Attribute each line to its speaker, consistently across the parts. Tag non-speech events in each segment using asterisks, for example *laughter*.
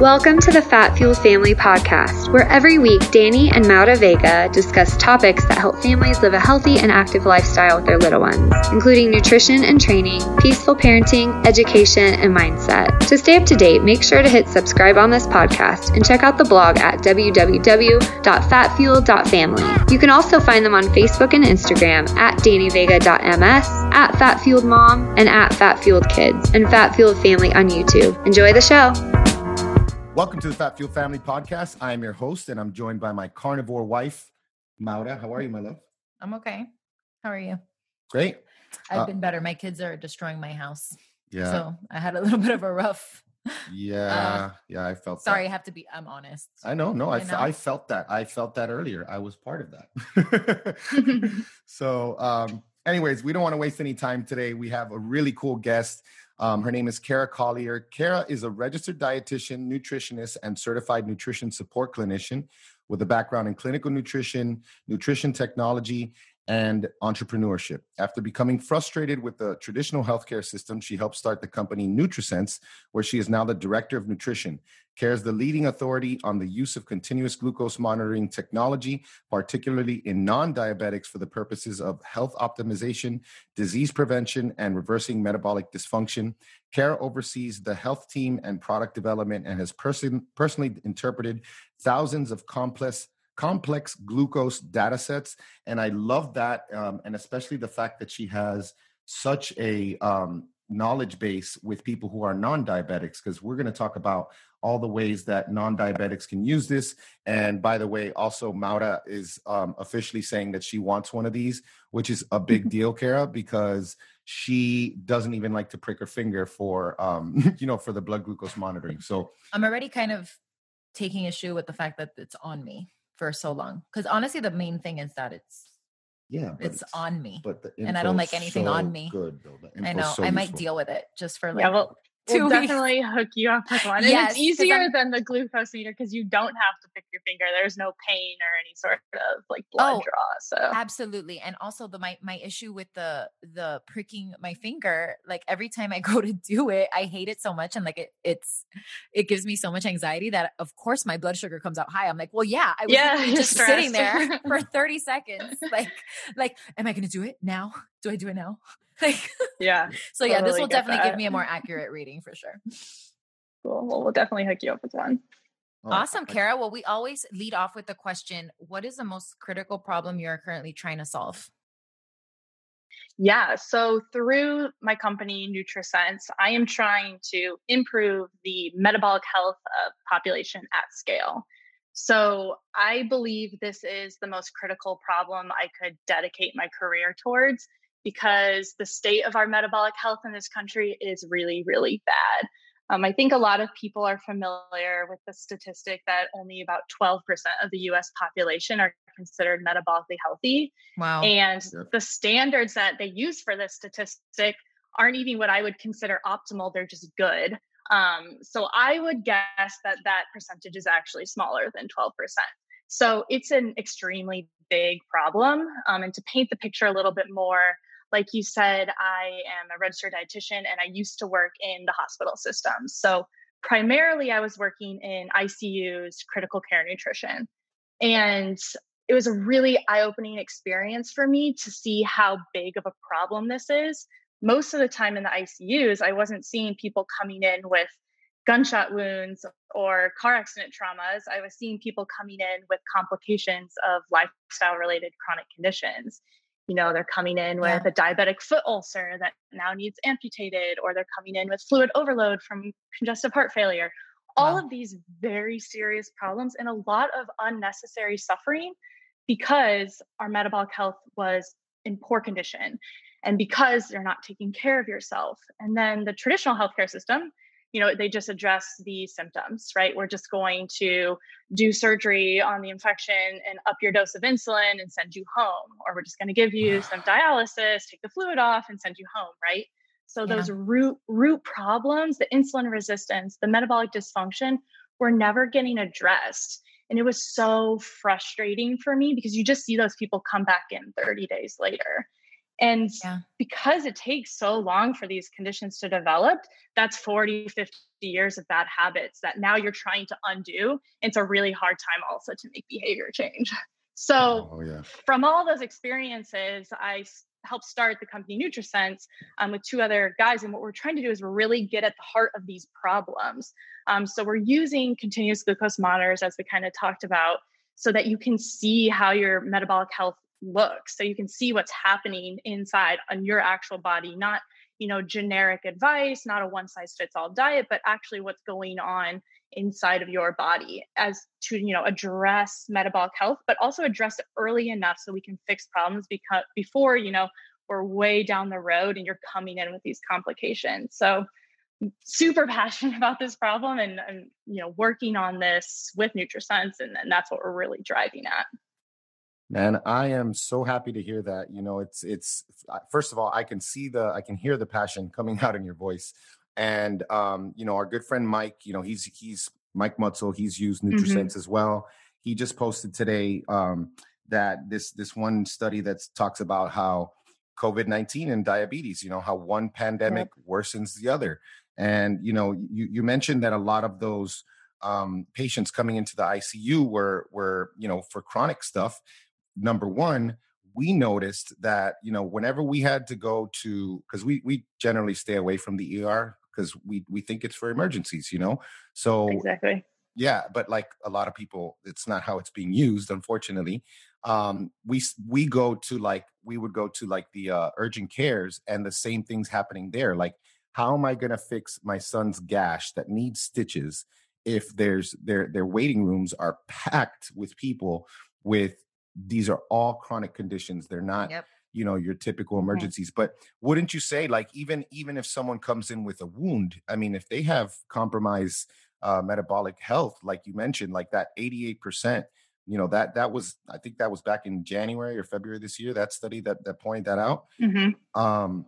Speaker 1: Welcome to the Fat Fueled Family Podcast, where every week Danny and Maura Vega discuss topics that help families live a healthy and active lifestyle with their little ones, including nutrition and training, peaceful parenting, education, and mindset. To stay up to date, make sure to hit subscribe on this podcast and check out the blog at www.fatfueled.family. You can also find them on Facebook and Instagram at dannyvega.ms, at fatfueledmom, and at fatfueledkids, and Fat Fueled Family on YouTube. Enjoy the show.
Speaker 2: Welcome to the Fat Fuel Family Podcast. I am your host, and I'm joined by my carnivore wife, Maura. How are you, my love?
Speaker 3: I'm okay. How are you?
Speaker 2: Great.
Speaker 3: I've
Speaker 2: Uh,
Speaker 3: been better. My kids are destroying my house.
Speaker 2: Yeah.
Speaker 3: So I had a little *laughs* bit of a rough.
Speaker 2: yeah. yeah. I felt
Speaker 3: Sorry, I have to be, I'm honest.
Speaker 2: I know. No, I,
Speaker 3: know?
Speaker 2: I felt that. I felt that earlier. I was part of that. *laughs* *laughs* so, um, anyways, we don't want to waste any time today. We have a really cool guest. Um, her name is Kara Collier. Kara is a registered dietitian, nutritionist, and certified nutrition support clinician with a background in clinical nutrition, nutrition technology, and entrepreneurship. After becoming frustrated with the traditional healthcare system, she helped start the company NutriSense, where she is now the director of nutrition. Kara is the leading authority on the use of continuous glucose monitoring technology, particularly in non diabetics for the purposes of health optimization, disease prevention, and reversing metabolic dysfunction. Kara oversees the health team and product development and has person, personally interpreted thousands of complex complex glucose data sets and i love that um, and especially the fact that she has such a um, knowledge base with people who are non-diabetics because we're going to talk about all the ways that non-diabetics can use this. And by the way also maura is um, officially saying that she wants one of these which is a big *laughs* deal kara because she doesn't even like to prick her finger for um, *laughs* you know for the blood glucose monitoring. So
Speaker 3: I'm already kind of taking issue with the fact that it's on me for so long. Because honestly, the main thing is that it's
Speaker 2: yeah but
Speaker 3: it's on me.
Speaker 2: but the
Speaker 3: and I don't like anything on me.
Speaker 2: good though The
Speaker 3: I know.
Speaker 2: so
Speaker 3: I might deal with it just for like
Speaker 4: yeah, well,
Speaker 3: weeks.
Speaker 4: definitely hook you up with one. And
Speaker 3: Yes,
Speaker 4: it's easier than the glucose meter because you don't have to pick your finger. There's no pain or any sort of like blood
Speaker 3: Oh,
Speaker 4: draw. So
Speaker 3: absolutely and also the my my issue with the the pricking my finger like every time i *laughs* go to do it i hate it so much and like it it's it gives me so much anxiety that of course my blood sugar comes out high i'm like well yeah i was
Speaker 4: Yeah, *laughs*
Speaker 3: just sitting there *laughs* for 30 seconds like like am i gonna do it now do i do it now *laughs* like
Speaker 4: yeah, *laughs*
Speaker 3: so yeah this will
Speaker 4: get
Speaker 3: definitely give me a more *laughs* accurate reading for sure
Speaker 4: cool. Well, we'll definitely hook you up with one.
Speaker 2: Oh,
Speaker 3: awesome
Speaker 2: I-
Speaker 3: kara well we always lead off with the question what is the most critical problem you're currently trying to solve
Speaker 4: Yeah. So through my company, NutriSense, I am trying to improve the metabolic health of population at scale. So I believe this is the most critical problem I could dedicate my career towards because the state of our metabolic health in this country is really, really bad. Um, I think a lot of people are familiar with the statistic that only about 12% of the US population are considered metabolically healthy.
Speaker 3: wow
Speaker 4: And
Speaker 2: Yep.
Speaker 4: the standards that they use for this statistic aren't even what I would consider optimal. They're just good. Um, so I would guess that that percentage is actually smaller than 12%. So it's an extremely big problem. Um, and to paint the picture a little bit more, like you said, I am a registered dietitian and I used to work in the hospital system. So primarily I was working in ICUs, critical care nutrition. And it was a really eye opening experience for me to see how big of a problem this is. Most of the time in the ICUs, I wasn't seeing people coming in with gunshot wounds or car accident traumas. I was seeing people coming in with complications of lifestyle related chronic conditions. You know, they're coming in with
Speaker 3: Yeah.
Speaker 4: a diabetic foot ulcer that now needs amputated, or they're coming in with fluid overload from congestive heart failure. All
Speaker 3: Wow.
Speaker 4: of these very serious problems and a lot of unnecessary suffering because our metabolic health was in poor condition and because you're not taking care of yourself. And then the traditional healthcare system, you know, they just address the symptoms, right? We're just going to do surgery on the infection and up your dose of insulin and send you home. Or we're just going to give you some dialysis, take the fluid off and send you home, right? So
Speaker 3: Yeah.
Speaker 4: those root root problems, the insulin resistance, the metabolic dysfunction, were never getting addressed. And it was so frustrating for me because you just see those people come back in 30 days later. And yeah. because it takes so long for these conditions to develop, that's 40, 50 years of bad habits that now you're trying to undo. It's a really hard time also to make behavior change. So, oh, yeah. from all those experiences, I helped start the company NutriSense um, with two other guys. And what we're trying to do is really get at the heart of these problems. Um, so, we're using continuous glucose monitors, as we kind of talked about, so that you can see how your metabolic health looks. So, you can see what's happening inside on your actual body, not you know generic advice not a one size fits all diet but actually what's going on inside of your body as to you know address metabolic health but also address it early enough so we can fix problems because before you know we're way down the road and you're coming in with these complications so super *laughs* passionate about this problem and, and you know working on this with nutrisense and, and that's what we're really driving at
Speaker 2: Man, I am so happy to hear that. You know, it's it's first of all, I can see the I can hear the passion coming *laughs* out in your voice. And um, you know, our good friend Mike, you know, he's he's Mike Mutzel, he's used. NutriSense mm-hmm. as well. He just posted today um, that this this one study that talks about how COVID nineteen and diabetes, you know, how one pandemic yep. worsens the other. And you know, you you mentioned that a lot of those um, patients coming into the ICU were were you know for chronic stuff. Number one, we noticed that you know whenever we had to go to because we we generally stay away from the ER because we we think it's for emergencies, you know. So
Speaker 4: exactly.
Speaker 2: Yeah, but like a lot of people, it's not how it's being used, unfortunately. Um, we we go to like we would go to like the uh, urgent cares, and the same things happening there. Like, how am I going to fix my son's gash that needs stitches if there's their their waiting rooms are packed with people with these are all chronic conditions. They're not yep you know your typical emergencies but wouldn't you say like even even if someone comes in with a wound i mean if they have compromised uh, metabolic health like you mentioned like that 88% you know that that was i think that was back in january or february this year that study that that pointed that out mm-hmm. um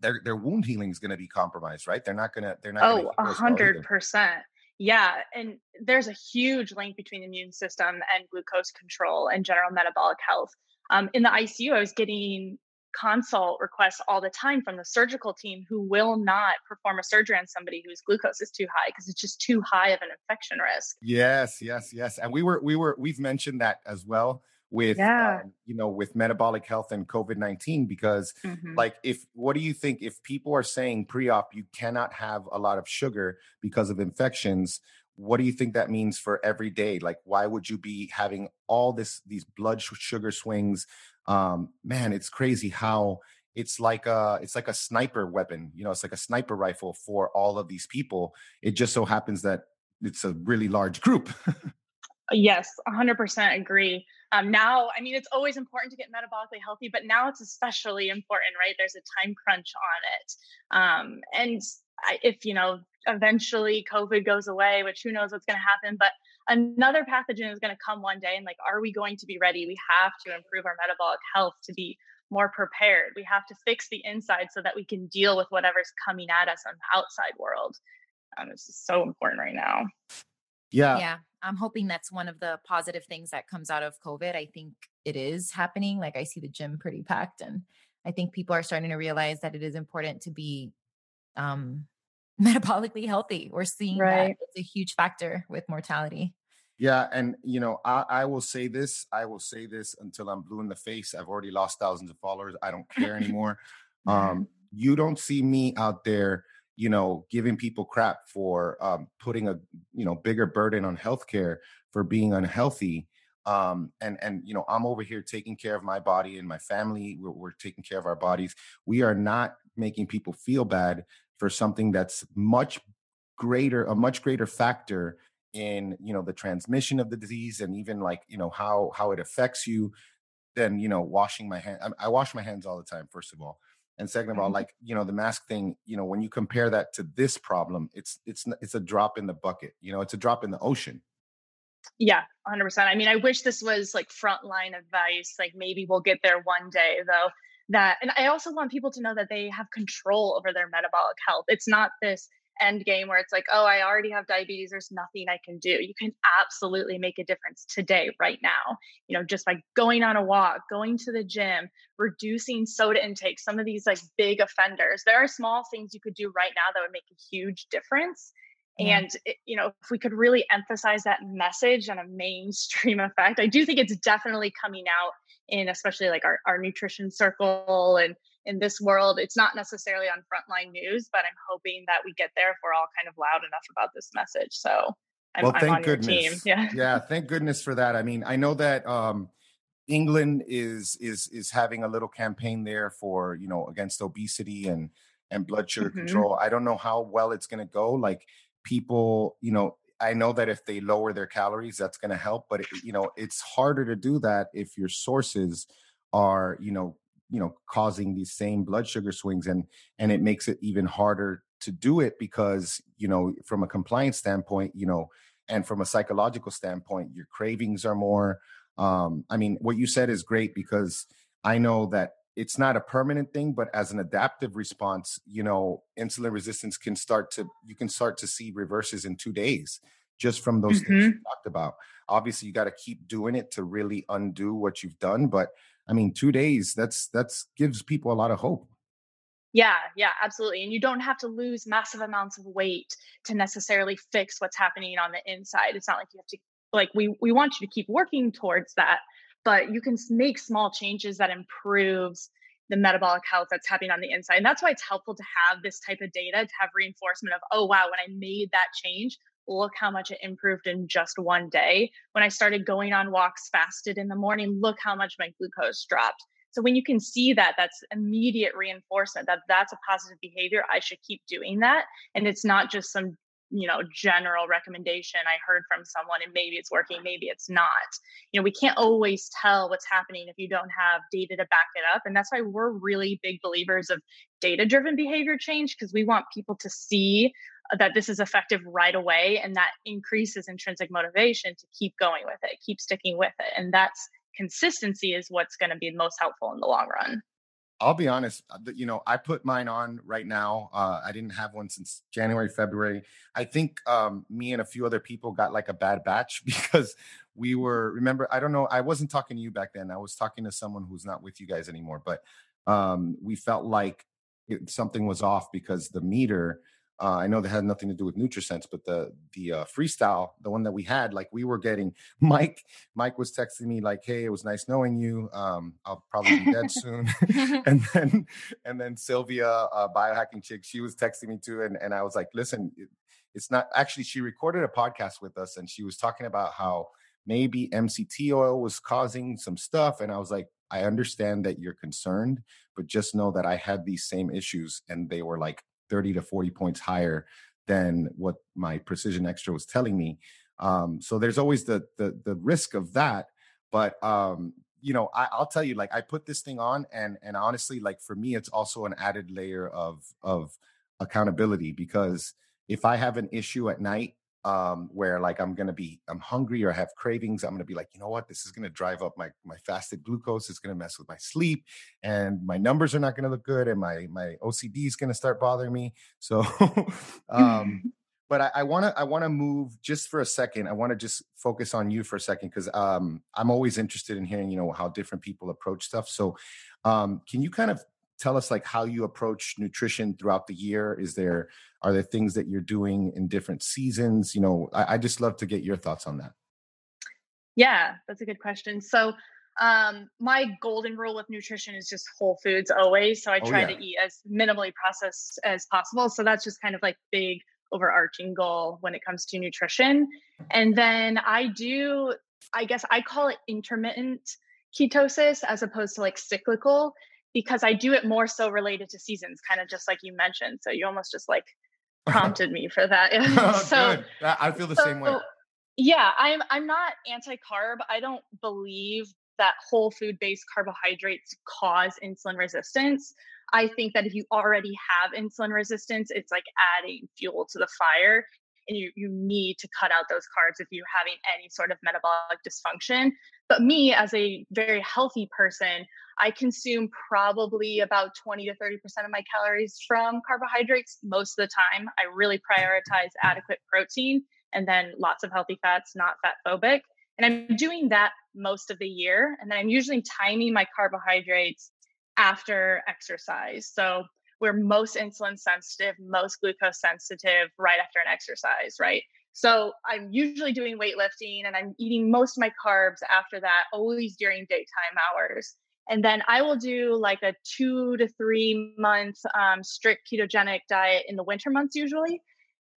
Speaker 2: their their wound healing is going to be compromised right they're not going to they're not
Speaker 4: oh a hundred percent yeah and there's a huge link between the immune system and glucose control and general metabolic health um, in the ICU, I was getting consult requests all the time from the surgical team who will not perform a surgery on somebody whose glucose is too high because it's just too high of an infection risk.
Speaker 2: Yes, yes, yes. And we were we were we've mentioned that as well with yeah. um, you know with metabolic health and covid-19 because mm-hmm. like if what do you think if people are saying pre-op you cannot have a lot of sugar because of infections what do you think that means for every day like why would you be having all this these blood sugar swings um man it's crazy how it's like a it's like a sniper weapon you know it's like a sniper rifle for all of these people it just so happens that it's a really large group *laughs*
Speaker 4: yes 100% agree um, now i mean it's always important to get metabolically healthy but now it's especially important right there's a time crunch on it um, and I, if you know eventually COVID goes away, which who knows what's going to happen, but another pathogen is going to come one day. And like, are we going to be ready? We have to improve our metabolic health to be more prepared. We have to fix the inside so that we can deal with whatever's coming at us on the outside world. Um, this is so important right now.
Speaker 2: Yeah.
Speaker 3: Yeah. I'm hoping that's one of the positive things that comes out of COVID. I think it is happening. Like I see the gym pretty packed and I think people are starting to realize that it is important to be um *laughs* metabolically healthy. We're seeing right. that it's a huge factor with mortality.
Speaker 2: Yeah, and you know, I, I will say this. I will say this until I'm blue in the face. I've already lost thousands of followers. I don't care *laughs* anymore. um, you don't see me out there, you know, giving people crap for um, putting a you know bigger burden on healthcare for being unhealthy. Um, and and you know, I'm over here taking care of my body and my family. We're, we're taking care of our bodies. We are not making people feel bad for something that's much greater a much greater factor in you know the transmission of the disease and even like you know how how it affects you than you know washing my hand I, I wash my hands all the time first of all and second of all mm-hmm. like you know the mask thing you know when you compare that to this problem it's it's it's a drop in the bucket you know it's a drop in the ocean.
Speaker 4: Yeah 100% i mean i wish this was like frontline advice like maybe we'll get there one day though that and i also want people to know that they have control over their metabolic health. It's not this end game where it's like, oh, I already have diabetes. There's nothing I can do. You can absolutely make a difference today, right now. You know, just by going on a walk, going to the gym, reducing soda intake, some of these like big offenders. There are small things you could do right now that would make a huge difference. Yeah. And, it, you know, if we could really emphasize that message on a mainstream *laughs* effect, I do think it's definitely coming out in especially like our, our nutrition circle and in this world. It's not necessarily on frontline news, but I'm hoping that we get there if we're all kind of loud enough about this message. So I'm,
Speaker 2: well, thank goodness.
Speaker 4: Yeah.
Speaker 2: yeah. Thank goodness for that. I mean, I know that, um, England is is is having a little campaign there for you know against obesity and and blood sugar mm-hmm. control. I don't know how well it's going to go. Like people, you know, I know that if they lower their calories, that's going to help. But it, you know, it's harder to do that if your sources are, you know, you know, causing these same blood sugar swings, and and it makes it even harder to do it because you know, from a compliance standpoint, you know, and from a psychological standpoint, your cravings are more. Um, I mean, what you said is great because I know that it's not a permanent thing but as an adaptive response you know insulin resistance can start to you can start to see reverses in two days just from those mm-hmm. things you talked about obviously you got to keep doing it to really undo what you've done but i mean two days that's that's gives people a lot of hope
Speaker 4: yeah yeah absolutely and you don't have to lose massive amounts of weight to necessarily fix what's happening on the inside it's not like you have to like we we want you to keep working towards that but you can make small changes that improves the metabolic health that's happening on the inside. And that's why it's helpful to have this type of data to have reinforcement of, oh, wow, when I made that change, look how much it improved in just one day. When I started going on walks fasted in the morning, look how much my glucose dropped. So when you can see that, that's immediate reinforcement that that's a positive behavior. I should keep doing that. And it's not just some you know general recommendation i heard from someone and maybe it's working maybe it's not you know we can't always tell what's happening if you don't have data to back it up and that's why we're really big believers of data driven behavior change because we want people to see that this is effective right away and that increases intrinsic motivation to keep going with it keep sticking with it and that's consistency is what's going to be most helpful in the long run
Speaker 2: I'll be honest, uh, you know, I put mine on right now. Uh, I didn't have one since January, February. I think um, me and a few other people got like a bad batch *laughs* because we were, remember, I don't know, I wasn't talking to you back then. I was talking to someone who's not with you guys anymore, but um, we felt like it, something was off because the meter uh, I know that had nothing to do with NutriSense, but the the uh, freestyle, the one that we had, like we were getting *laughs* Mike. Mike was texting me like, "Hey, it was nice knowing you. Um, I'll probably be dead *laughs* soon." *laughs* and then and then Sylvia, uh, biohacking chick, she was texting me too, and and I was like, "Listen, it, it's not actually." She recorded a podcast with us, and she was talking about how maybe MCT oil was causing some stuff, and I was like, "I understand that you're concerned, but just know that I had these same issues, and they were like." 30 to 40 points higher than what my Precision Xtra was telling me. Um, so there's always the, the the risk of that but um, you know I, i'll tell you like i put this thing on and and honestly like for me it's also an added layer of of accountability because if i have an issue at night um, where like I'm gonna be I'm hungry or have cravings, I'm gonna be like, you know what, this is gonna drive up my my fasted glucose. It's gonna mess with my sleep, and my numbers are not gonna look good, and my my OCD is gonna start bothering me. *laughs* So, um, but I, I wanna I wanna move just for a second. I wanna just focus on you for a second because um, I'm always interested in hearing you know how different people approach stuff. So, um, can you kind of tell us like how you approach nutrition throughout the year. Is there are there things that you're doing in different seasons? You know i, I just love to get your thoughts on that.
Speaker 4: Yeah that's a good question. So um, my golden rule with nutrition is just whole foods always. So i oh, try oh, yeah. to eat as minimally processed as possible. So that's just kind of like big overarching goal when it comes to nutrition. And then i do i guess i call it intermittent ketosis as opposed to like cyclical because I do it more so related to seasons, kind of just like you mentioned. So you almost just like *laughs* prompted me for that. *laughs*
Speaker 2: oh, so good. I feel the so, same way.
Speaker 4: Yeah, I'm I'm not anti-carb. I don't believe that whole food based carbohydrates cause insulin resistance. I think that if you already have insulin resistance, it's like adding fuel to the fire. And you, you need to cut out those carbs if you're having any sort of metabolic dysfunction. But me, as a very healthy person, I consume probably about 20 to 30% of my calories from carbohydrates most of the time. I really prioritize adequate protein and then lots of healthy fats, not fat phobic. And I'm doing that most of the year. And then I'm usually timing my carbohydrates after exercise. So we're most insulin sensitive, most glucose sensitive right after an exercise, right? So I'm usually doing weightlifting and I'm eating most of my carbs after that, always during daytime hours. And then I will do like a two to three month um, strict ketogenic diet in the winter months usually.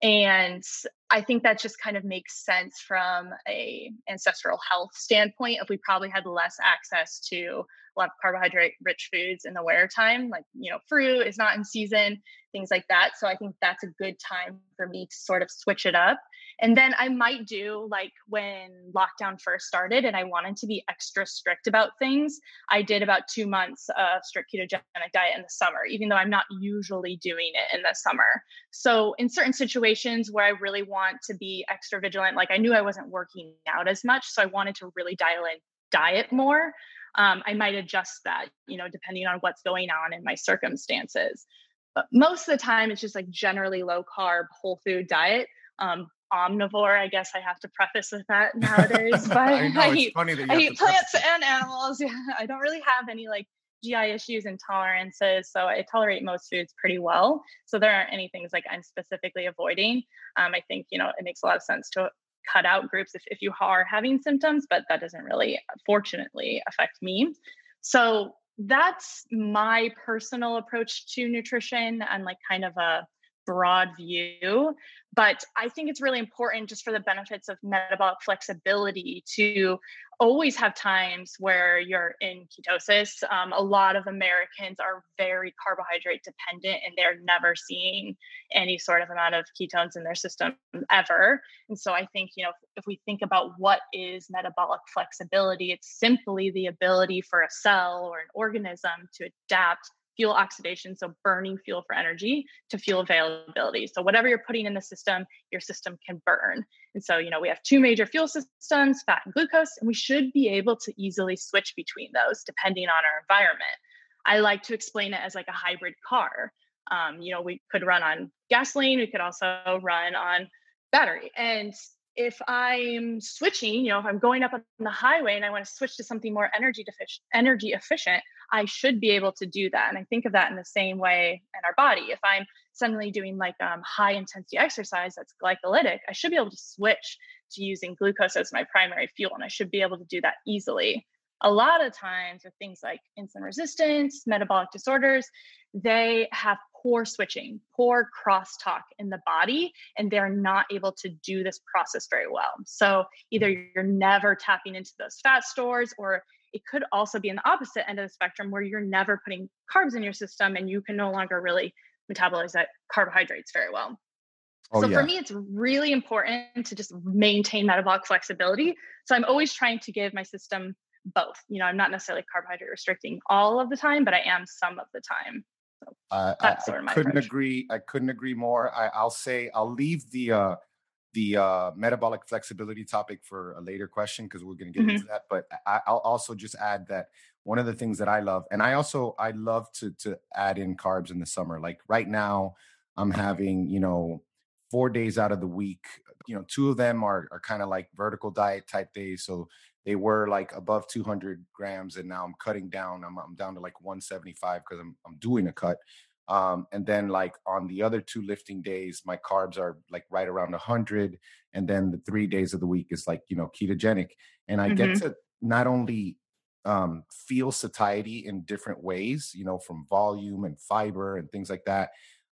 Speaker 4: And I think that just kind of makes sense from a ancestral health standpoint. If we probably had less access to a lot of carbohydrate rich foods in the winter time, like you know, fruit is not in season, things like that. So I think that's a good time for me to sort of switch it up. And then I might do like when lockdown first started and I wanted to be extra strict about things. I did about two months of strict ketogenic diet in the summer, even though I'm not usually doing it in the summer. So in certain situations where I really want to be extra vigilant, like I knew I wasn't working out as much, so I wanted to really dial in diet more. Um, I might adjust that, you know, depending on what's going on in my circumstances. But most of the time, it's just like generally low carb, whole food diet. Um, omnivore, I guess I have to preface with that *laughs* nowadays. But I, *laughs* know, I eat, I eat plants and animals. *laughs* Yeah, I don't really have any like GI issues and tolerances, so I tolerate most foods pretty well. So there aren't any things like I'm specifically avoiding. Um, I think you know it makes a lot of sense to cut out groups if, if you are having symptoms, but that doesn't really, fortunately, affect me. So that's my personal approach to nutrition and like kind of a broad view. But I think it's really important just for the benefits of metabolic flexibility to always have times where you're in ketosis. Um, a lot of Americans are very carbohydrate dependent and they're never seeing any sort of amount of ketones in their system ever. And so I think, you know, if, if we think about what is metabolic flexibility, it's simply the ability for a cell or an organism to adapt fuel oxidation, so burning fuel for energy, to fuel availability. So whatever you're putting in the system, your system can burn. And so, you know, we have two major fuel systems, fat and glucose, and we should be able to easily switch between those depending on our environment. I like to explain it as like a hybrid car. Um, you know, we could run on gasoline, we could also run on battery. And if I'm switching, you know, if I'm going up on the highway and I want to switch to something more energy deficient, energy efficient, I should be able to do that. And I think of that in the same way in our body. If I'm suddenly doing like um, high intensity exercise that's glycolytic, I should be able to switch to using glucose as my primary fuel, and I should be able to do that easily. A lot of times with things like insulin resistance, metabolic disorders, they have poor switching, poor crosstalk in the body, and they're not able to do this process very well. So either mm. you're never tapping into those fat stores, or it could also be in the opposite end of the spectrum where you're never putting carbs in your system and you can no longer really metabolize that carbohydrates very well. Oh, so yeah. for me, it's really important to just maintain metabolic flexibility. So I'm always trying to give my system both. You know, I'm not necessarily carbohydrate restricting all of the time, but I am some of the time.
Speaker 2: So I, I couldn't approach. agree. I couldn't agree more. I, will say I'll leave the uh, the uh, metabolic flexibility topic for a later question because we're going to get mm-hmm. into that. But I, will also just add that one of the things that I love, and I also I love to to add in carbs in the summer. Like right now, I'm having you know four days out of the week. You know, two of them are are kind of like vertical diet type days. So they were like above 200 grams and now i'm cutting down i'm, I'm down to like 175 because I'm, I'm doing a cut um, and then like on the other two lifting days my carbs are like right around 100 and then the three days of the week is like you know ketogenic and i mm-hmm. get to not only um, feel satiety in different ways you know from volume and fiber and things like that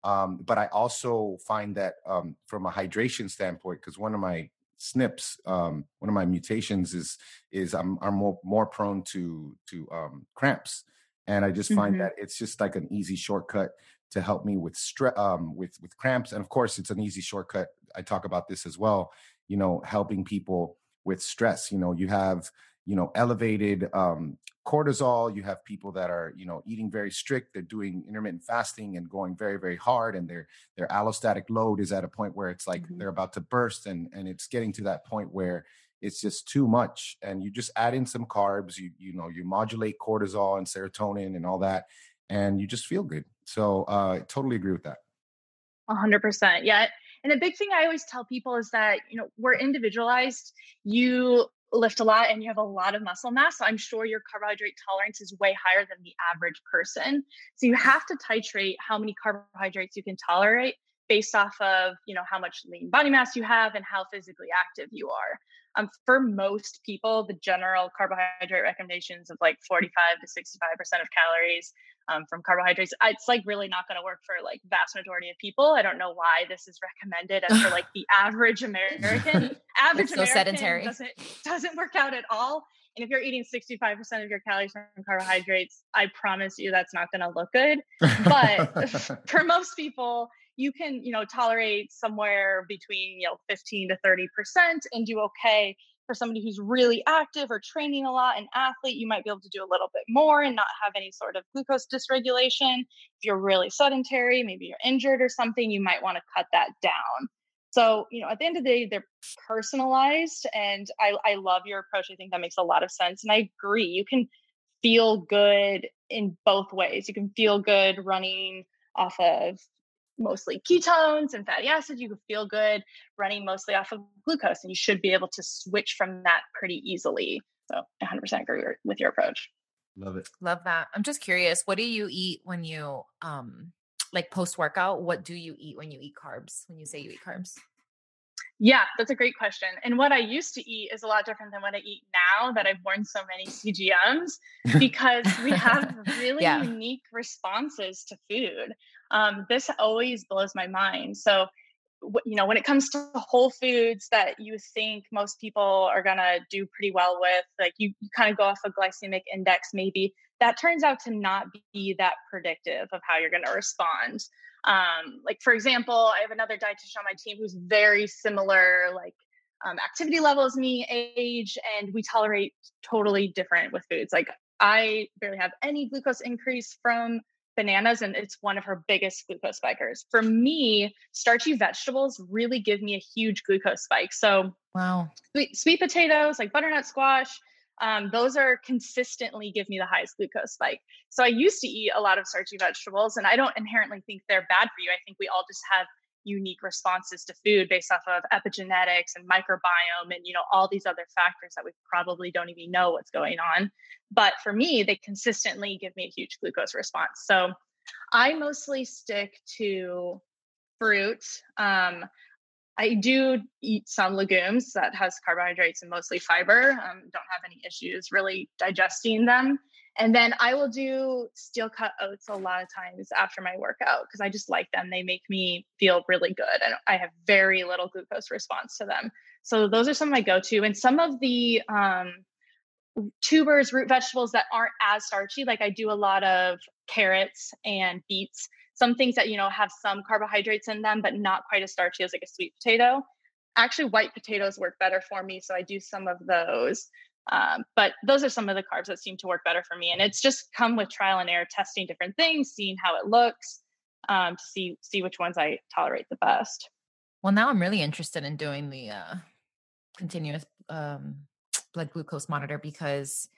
Speaker 2: um, but i also find that um, from a hydration standpoint because one of my SNPs, um, one of my mutations is is I'm I'm more more prone to to um, cramps, and I just find mm-hmm. that it's just like an easy shortcut to help me with stress um, with with cramps, and of course it's an easy shortcut. I talk about this as well. You know, helping people with stress. You know, you have you know elevated um, cortisol. You have people that are, you know, eating very strict. They're doing intermittent fasting and going very, very hard, and their their allostatic load is at a point where it's like mm-hmm. they're about to burst, and and it's getting to that point where it's just too much. And you just add in some carbs. You you know you modulate cortisol and serotonin and all that, and you just feel good. So uh, I totally agree with that.
Speaker 4: hundred percent. Yeah. And the big thing I always tell people is that, you know, we're individualized. You lift a lot and you have a lot of muscle mass. So I'm sure your carbohydrate tolerance is way higher than the average person. So you have to titrate how many carbohydrates you can tolerate based off of, you know, how much lean body mass you have and how physically active you are. Um, for most people, the general carbohydrate recommendations of like 45 to 65% of calories um, from carbohydrates. It's like really not going to work for like vast majority of people. I don't know why this is recommended as for like *laughs* the average American. average
Speaker 3: so
Speaker 4: American
Speaker 3: sedentary.
Speaker 4: doesn't doesn't work out at all. And if you're eating 65% of your calories from carbohydrates, I promise you that's not going to look good. But *laughs* for most people, you can, you know, tolerate somewhere between, you know, 15 to 30% and do okay for somebody who's really active or training a lot, an athlete, you might be able to do a little bit more and not have any sort of glucose dysregulation. If you're really sedentary, maybe you're injured or something, you might want to cut that down. So, you know, at the end of the day, they're personalized. And I, I love your approach. I think that makes a lot of sense. And I agree. You can feel good in both ways. You can feel good running off of mostly ketones and fatty acids. You can feel good running mostly off of glucose, and you should be able to switch from that pretty easily. So, 100% agree with your approach.
Speaker 2: Love it.
Speaker 3: Love that. I'm just curious, what do you eat when you um like post workout? What do you eat when you eat carbs? When you say you eat carbs?
Speaker 4: Yeah, that's a great question. And what I used to eat is a lot different than what I eat now that I've worn so many CGMs because we have *laughs* really yeah. unique responses to food. Um, this always blows my mind. So, you know, when it comes to whole foods that you think most people are going to do pretty well with, like you, you kind of go off a glycemic index, maybe that turns out to not be that predictive of how you're going to respond. Um, like, for example, I have another dietitian on my team who's very similar, like, um, activity level as me, age, and we tolerate totally different with foods. Like, I barely have any glucose increase from bananas and it's one of her biggest glucose spikers. For me, starchy vegetables really give me a huge glucose spike. So,
Speaker 3: wow.
Speaker 4: Sweet, sweet potatoes, like butternut squash, um, those are consistently give me the highest glucose spike. So I used to eat a lot of starchy vegetables, and I don't inherently think they're bad for you. I think we all just have unique responses to food based off of epigenetics and microbiome and you know all these other factors that we probably don't even know what's going on but for me they consistently give me a huge glucose response so i mostly stick to fruit um, I do eat some legumes that has carbohydrates and mostly fiber. Um, don't have any issues really digesting them. And then I will do steel cut oats a lot of times after my workout because I just like them. They make me feel really good. And I have very little glucose response to them. So those are some of my go to. And some of the um, tubers, root vegetables that aren't as starchy, like I do a lot of carrots and beets some things that you know have some carbohydrates in them but not quite as starchy as like a sweet potato actually white potatoes work better for me so i do some of those um, but those are some of the carbs that seem to work better for me and it's just come with trial and error testing different things seeing how it looks um, to see see which ones i tolerate the best.
Speaker 3: Well now i'm really interested in doing the uh, continuous um, blood glucose monitor because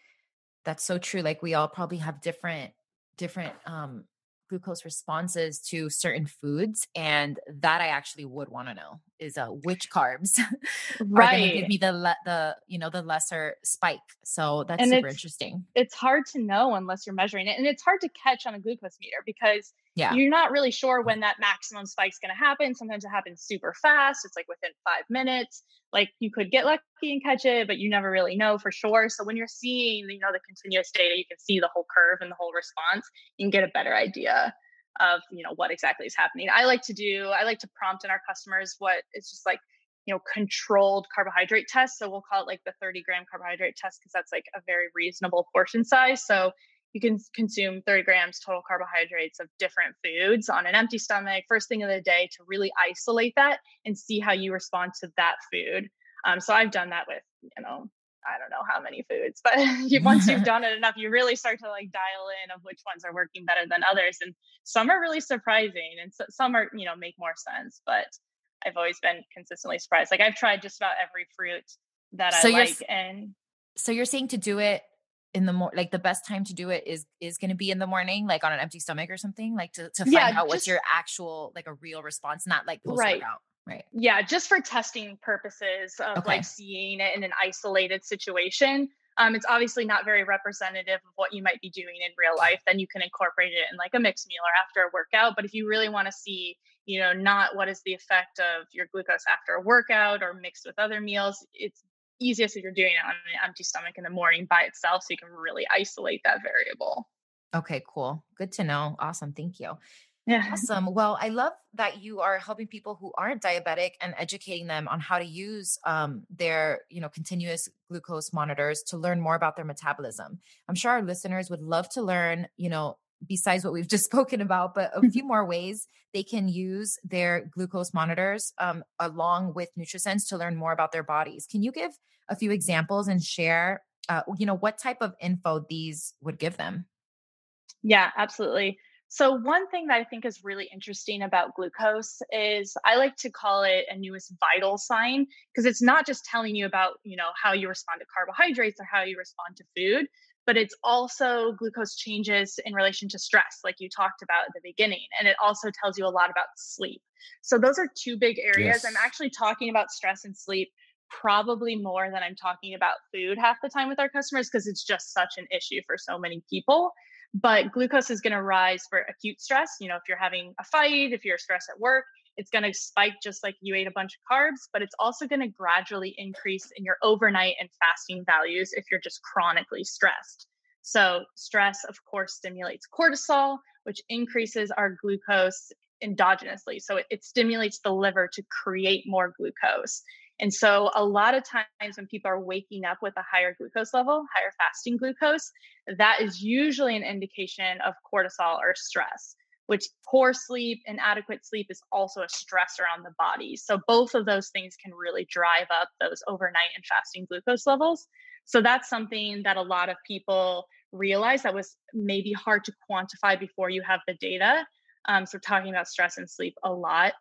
Speaker 3: that's so true like we all probably have different different um glucose responses to certain foods and that i actually would want to know is uh, which carbs *laughs* right. are going to give me the le- the you know the lesser spike so that's and super interesting
Speaker 4: it's hard to know unless you're measuring it and it's hard to catch on a glucose meter because yeah. you're not really sure when that maximum spike is going to happen. Sometimes it happens super fast. It's like within five minutes. Like you could get lucky and catch it but you never really know for sure. So when you're seeing you know the continuous data you can see the whole curve and the whole response you can get a better idea of you know what exactly is happening. I like to do i like to prompt in our customers what it's just like you know controlled carbohydrate test so we'll call it like the 30 gram carbohydrate test because that's like a very reasonable portion size. So you can consume 30 grams total carbohydrates of different foods on an empty stomach first thing of the day to really isolate that and see how you respond to that food um, so i've done that with you know I don't know how many foods, but *laughs* once you've *laughs* done it enough, you really start to like dial in of which ones are working better than others. And some are really surprising and so, some are, you know, make more sense, but I've always been consistently surprised. Like I've tried just about every fruit that so I like. And
Speaker 3: so you're saying to do it in the more like the best time to do it is is going to be in the morning like on an empty stomach or something like to, to find yeah, out just, what's your actual like a real response not like post right right
Speaker 4: yeah just for testing purposes of okay. like seeing it in an isolated situation um, it's obviously not very representative of what you might be doing in real life then you can incorporate it in like a mixed meal or after a workout but if you really want to see you know not what is the effect of your glucose after a workout or mixed with other meals it's easiest if you're doing it on an empty stomach in the morning by itself so you can really isolate that variable
Speaker 3: okay cool good to know awesome thank you
Speaker 4: yeah.
Speaker 3: Awesome. Well, I love that you are helping people who aren't diabetic and educating them on how to use um, their, you know, continuous glucose monitors to learn more about their metabolism. I'm sure our listeners would love to learn, you know, besides what we've *laughs* just spoken about, but a few more ways they can use their glucose monitors um, along with NutriSense to learn more about their bodies. Can you give a few examples and share, uh, you know, what type of info these would give them?
Speaker 4: Yeah, absolutely. So, one thing that I think is really interesting about glucose is I like to call it a newest vital sign because it's not just telling you about, you know, how you respond to carbohydrates or how you respond to food, but it's also glucose changes in relation to stress, like you talked about at the beginning. And it also tells you a lot about sleep. So, those are two big areas. Yes. I'm actually talking about stress and sleep probably more than I'm talking about food half the time with our customers because it's just such an issue for so many people. But glucose is going to rise for acute stress. You know, if you're having a fight, if you're stressed at work, it's going to spike just like you ate a bunch of carbs, but it's also going to gradually increase in your overnight and fasting values if you're just chronically stressed. So, stress, of course, stimulates cortisol, which increases our glucose endogenously. So, it, it stimulates the liver to create more glucose. And so, a lot of times when people are waking up with a higher glucose level, higher fasting glucose, that is usually an indication of cortisol or stress, which poor sleep, inadequate sleep is also a stressor on the body. So, both of those things can really drive up those overnight and fasting glucose levels. So, that's something that a lot of people realize that was maybe hard to quantify before you have the data. Um, so, talking about stress and sleep a lot.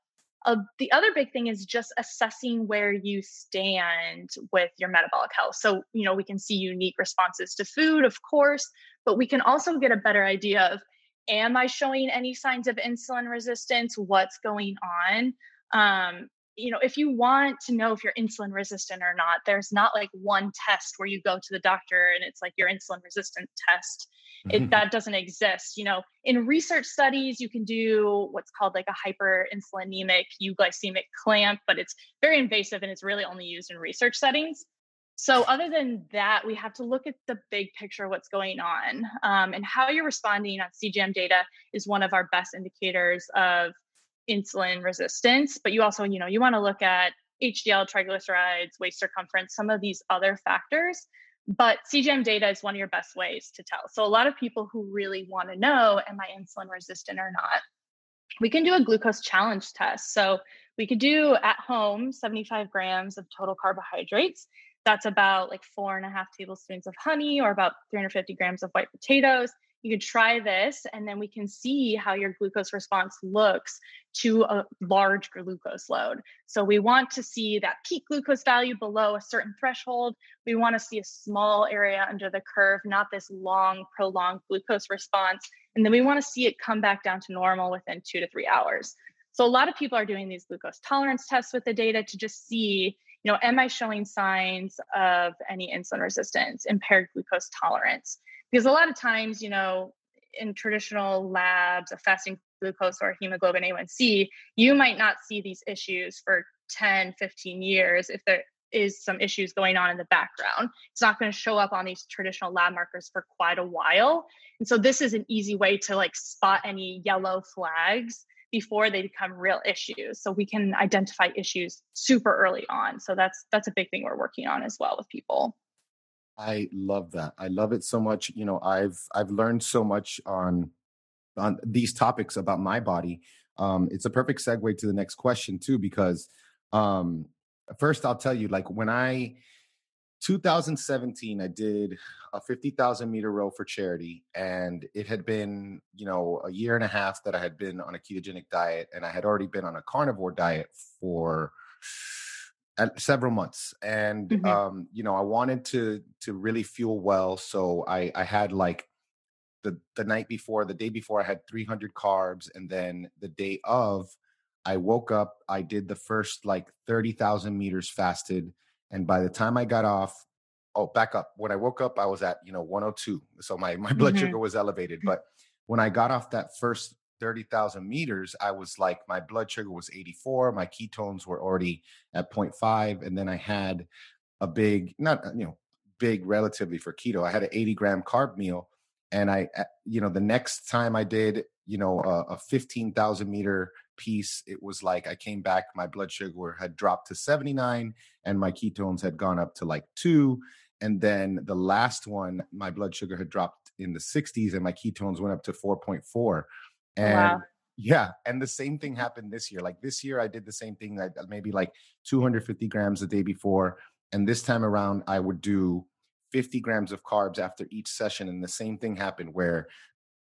Speaker 4: Uh, the other big thing is just assessing where you stand with your metabolic health. So, you know, we can see unique responses to food, of course, but we can also get a better idea of am I showing any signs of insulin resistance? What's going on? Um, you know, if you want to know if you're insulin resistant or not, there's not like one test where you go to the doctor and it's like your insulin resistant test. It, mm-hmm. that doesn't exist. You know, in research studies, you can do what's called like a hyperinsulinemic euglycemic clamp, but it's very invasive and it's really only used in research settings. So, other than that, we have to look at the big picture, of what's going on, um, and how you're responding on CGM data is one of our best indicators of insulin resistance, but you also, you know, you want to look at HDL, triglycerides, waist circumference, some of these other factors. But CGM data is one of your best ways to tell. So a lot of people who really want to know, am I insulin resistant or not? We can do a glucose challenge test. So we could do at home 75 grams of total carbohydrates. That's about like four and a half tablespoons of honey or about 350 grams of white potatoes you could try this and then we can see how your glucose response looks to a large glucose load. So we want to see that peak glucose value below a certain threshold. We want to see a small area under the curve, not this long, prolonged glucose response. And then we want to see it come back down to normal within two to three hours. So a lot of people are doing these glucose tolerance tests with the data to just see, you know, am I showing signs of any insulin resistance, impaired glucose tolerance? because a lot of times you know in traditional labs of fasting glucose or hemoglobin a1c you might not see these issues for 10 15 years if there is some issues going on in the background it's not going to show up on these traditional lab markers for quite a while and so this is an easy way to like spot any yellow flags before they become real issues so we can identify issues super early on so that's that's a big thing we're working on as well with people
Speaker 2: I love that. I love it so much. You know, I've I've learned so much on on these topics about my body. Um, it's a perfect segue to the next question too, because um, first I'll tell you, like when I 2017, I did a 50,000 meter row for charity. And it had been, you know, a year and a half that I had been on a ketogenic diet. And I had already been on a carnivore diet for several months. And, mm-hmm. um, you know, I wanted to, to really fuel well. So I, I had like the, the night before, the day before I had 300 carbs. And then the day of, I woke up, I did the first like 30,000 meters fasted and by the time I got off, oh, back up. When I woke up, I was at, you know, 102. So my, *laughs* my blood mm-hmm. sugar was elevated. Mm-hmm. But when I got off that first 30,000 meters, I was like, my blood sugar was 84. My ketones were already at 0.5. And then I had a big, not, uh, you know, big relatively for keto. I had an 80 gram carb meal. And I, uh, you know, the next time I did, you know, a, a 15,000 meter piece, it was like I came back, my blood sugar had dropped to 79 and my ketones had gone up to like two. And then the last one, my blood sugar had dropped in the 60s and my ketones went up to 4.4. And wow. yeah, and the same thing happened this year. Like this year, I did the same thing, that maybe like 250 grams a day before. And this time around, I would do 50 grams of carbs after each session. And the same thing happened where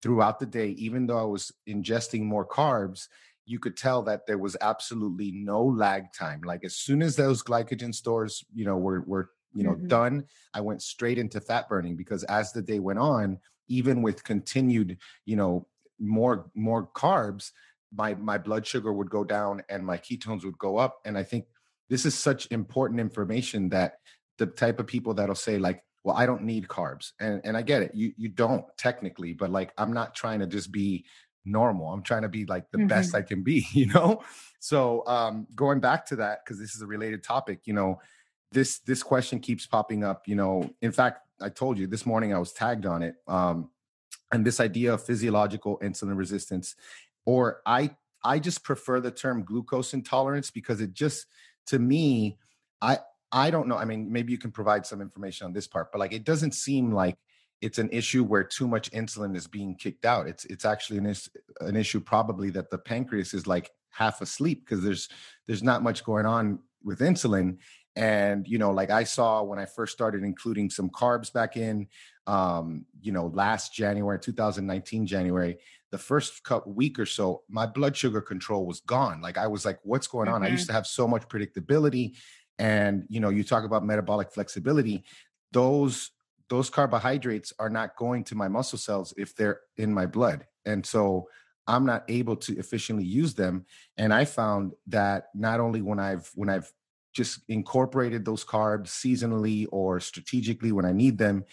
Speaker 2: throughout the day, even though I was ingesting more carbs, you could tell that there was absolutely no lag time. Like as soon as those glycogen stores, you know, were were you know mm-hmm. done, I went straight into fat burning because as the day went on, even with continued, you know, more more carbs, my my blood sugar would go down and my ketones would go up. And I think this is such important information that the type of people that'll say like well i don't need carbs and and i get it you you don't technically but like i'm not trying to just be normal. I'm trying to be like the mm-hmm. best I can be, *laughs* you know? So um going back to that, because this is a related topic, you know, this this question keeps popping up, you know. In fact, I told you this morning I was tagged on it. Um and this idea of physiological insulin resistance, or I I just prefer the term glucose intolerance because it just to me, I I don't know. I mean, maybe you can provide some information on this part, but like it doesn't seem like it's an issue where too much insulin is being kicked out. It's it's actually an, is, an issue probably that the pancreas is like half asleep because there's there's not much going on with insulin. And you know, like I saw when I first started including some carbs back in, um, you know, last January, 2019 January, the first week or so, my blood sugar control was gone. Like I was like, what's going on? Mm-hmm. I used mm-hmm. to have so much predictability. And you know, you talk about metabolic flexibility; those those carbohydrates are not going to my muscle cells if they're in my blood. And so I'm not able to efficiently use them. And I found that not only when I've when I've just incorporated those carbs seasonally or strategically when I need them,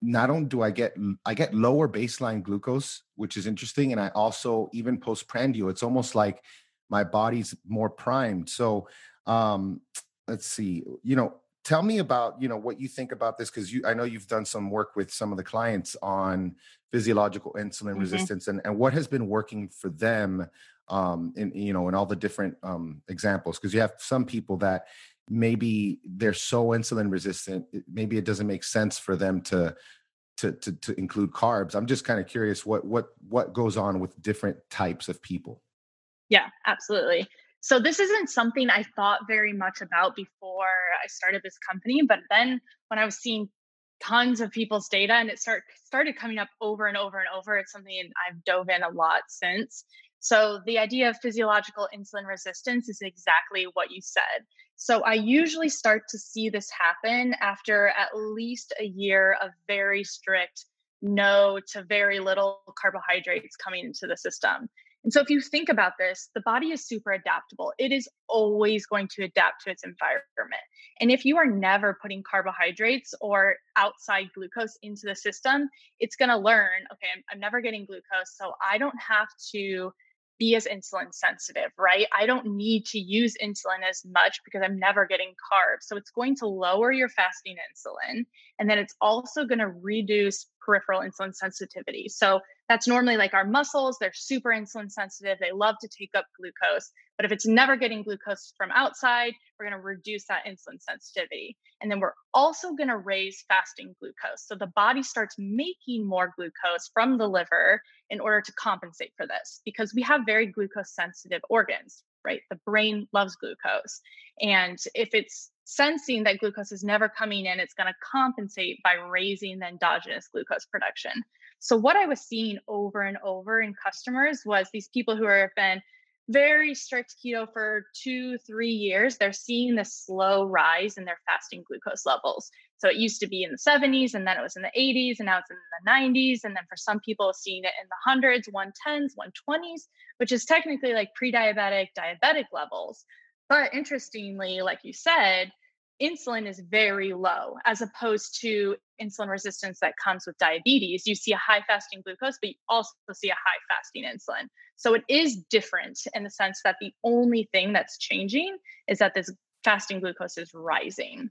Speaker 2: not only do I get I get lower baseline glucose, which is interesting, and I also even postprandial, it's almost like my body's more primed. So um let's see, you know, tell me about you know what you think about this because you i know you've done some work with some of the clients on physiological insulin mm-hmm. resistance and, and what has been working for them um in you know in all the different um examples because you have some people that maybe they're so insulin resistant maybe it doesn't make sense for them to to to, to include carbs. I'm just kind of curious what what what goes on with different types of people.
Speaker 4: Yeah absolutely so this isn't something I thought very much about before I started this company, but then when I was seeing tons of people's data and it start, started coming up over and over and over, it's something I've dove in a lot since. So the idea of physiological insulin resistance is exactly what you said. So I usually start to see this happen after at least a year of very strict no to very little carbohydrates coming into the system. And so, if you think about this, the body is super adaptable. It is always going to adapt to its environment. And if you are never putting carbohydrates or outside glucose into the system, it's going to learn okay, I'm, I'm, never getting glucose. So, I don't have to be as insulin sensitive, right? I don't need to use insulin as much because I'm never getting carbs. So, it's going to lower your fasting insulin. And then it's also going to reduce peripheral insulin sensitivity. So, that's normally like our muscles, they're super insulin sensitive. They love to take up glucose. But if it's never getting glucose from outside, we're going to reduce that insulin sensitivity. And then we're also going to raise fasting glucose. So the body starts making more glucose from the liver in order to compensate for this because we have very glucose sensitive organs, right? The brain loves glucose. And if it's sensing that glucose is never coming in, it's going to compensate by raising the endogenous glucose production. So, what I was seeing over and over in customers was these people who have been very strict keto for two, three years, they're seeing this slow rise in their fasting glucose levels. So it used to be in the 70s, and then it was in the 80s, and now it's in the 90s. And then for some people, seeing it in the hundreds, 110s, 120s, which is technically like pre diabetic, diabetic levels. But interestingly, like you said, insulin is very low as opposed to insulin resistance that comes with diabetes. You see a high fasting glucose, but you also see a high fasting insulin. So it is different in the sense that the only thing that's changing is that this fasting glucose is rising.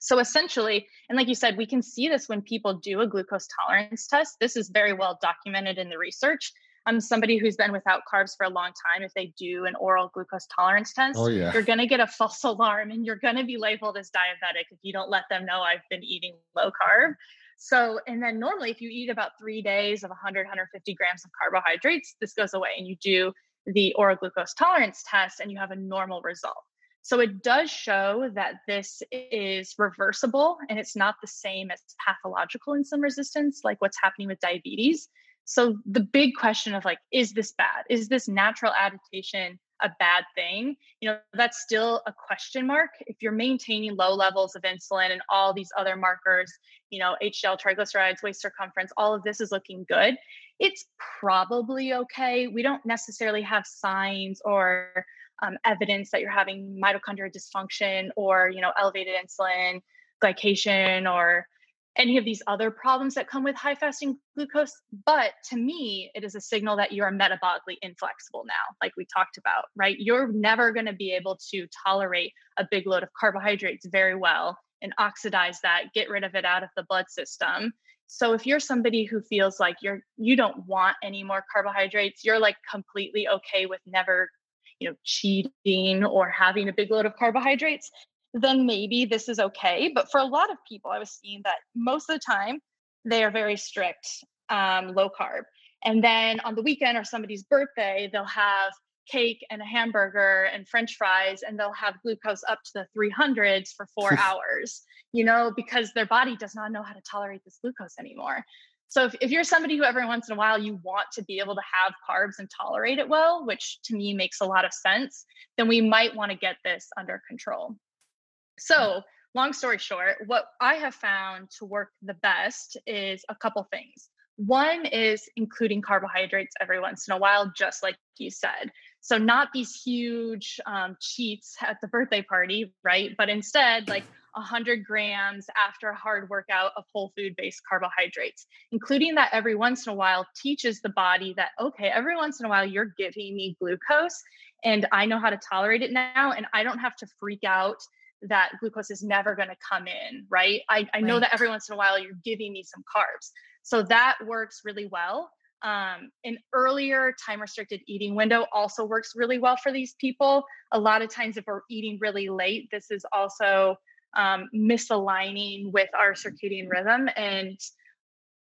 Speaker 4: So essentially, and like you said, we can see this when people do a glucose tolerance test. This is very well documented in the research I'm somebody who's been without carbs for a long time. If they do an oral glucose tolerance test,
Speaker 2: oh, yeah.
Speaker 4: you're going to get a false alarm and you're going to be labeled as diabetic if you don't let them know I've been eating low carb. So, and then normally, if you eat about three days of 100, 150 grams of carbohydrates, this goes away and you do the oral glucose tolerance test and you have a normal result. So it does show that this is reversible and it's not the same as pathological insulin resistance, like what's happening with diabetes. So the big question of like, is this bad? Is this natural adaptation a bad thing? You know, that's still a question mark. If you're maintaining low levels of insulin and all these other markers, you know, HDL, triglycerides, waist circumference, all of this is looking good, it's probably okay. We don't necessarily have signs or um, evidence that you're having mitochondrial dysfunction or, you know, elevated insulin, glycation, or any of these other problems that come with high fasting glucose. But to me, it is a signal that you are metabolically inflexible now, like we talked about, right? You're never going to be able to tolerate a big load of carbohydrates very well and oxidize that, get rid of it out of the blood system. So if you're somebody who feels like you're you don't want any more carbohydrates, you're like completely okay with never, you know, cheating or having a big load of carbohydrates, then maybe this is okay. But for a lot of people, I was seeing that most of the time they are very strict, um, low carb. And then on the weekend or somebody's birthday, they'll have cake and a hamburger and french fries and they'll have glucose up to the 300s for four *laughs* hours you know because their body does not know how to tolerate this glucose anymore so if, if you're somebody who every once in a while you want to be able to have carbs and tolerate it well which to me makes a lot of sense then we might want to get this under control so, long story short, what I have found to work the best is a couple things. One is including carbohydrates every once in a while, just like you said. So, not these huge um, cheats at the birthday party, right? But instead, like 100 grams after a hard workout of whole food based carbohydrates. Including that every once in a while teaches the body that, okay, every once in a while you're giving me glucose and I know how to tolerate it now. And I don't have to freak out that glucose is never going to come in, right? I, I know that every once in a while you're giving me some carbs. So that works really well. Um, an earlier time restricted eating window also works really well for these people. A lot of times, if we're eating really late, this is also um, misaligning with our circadian rhythm and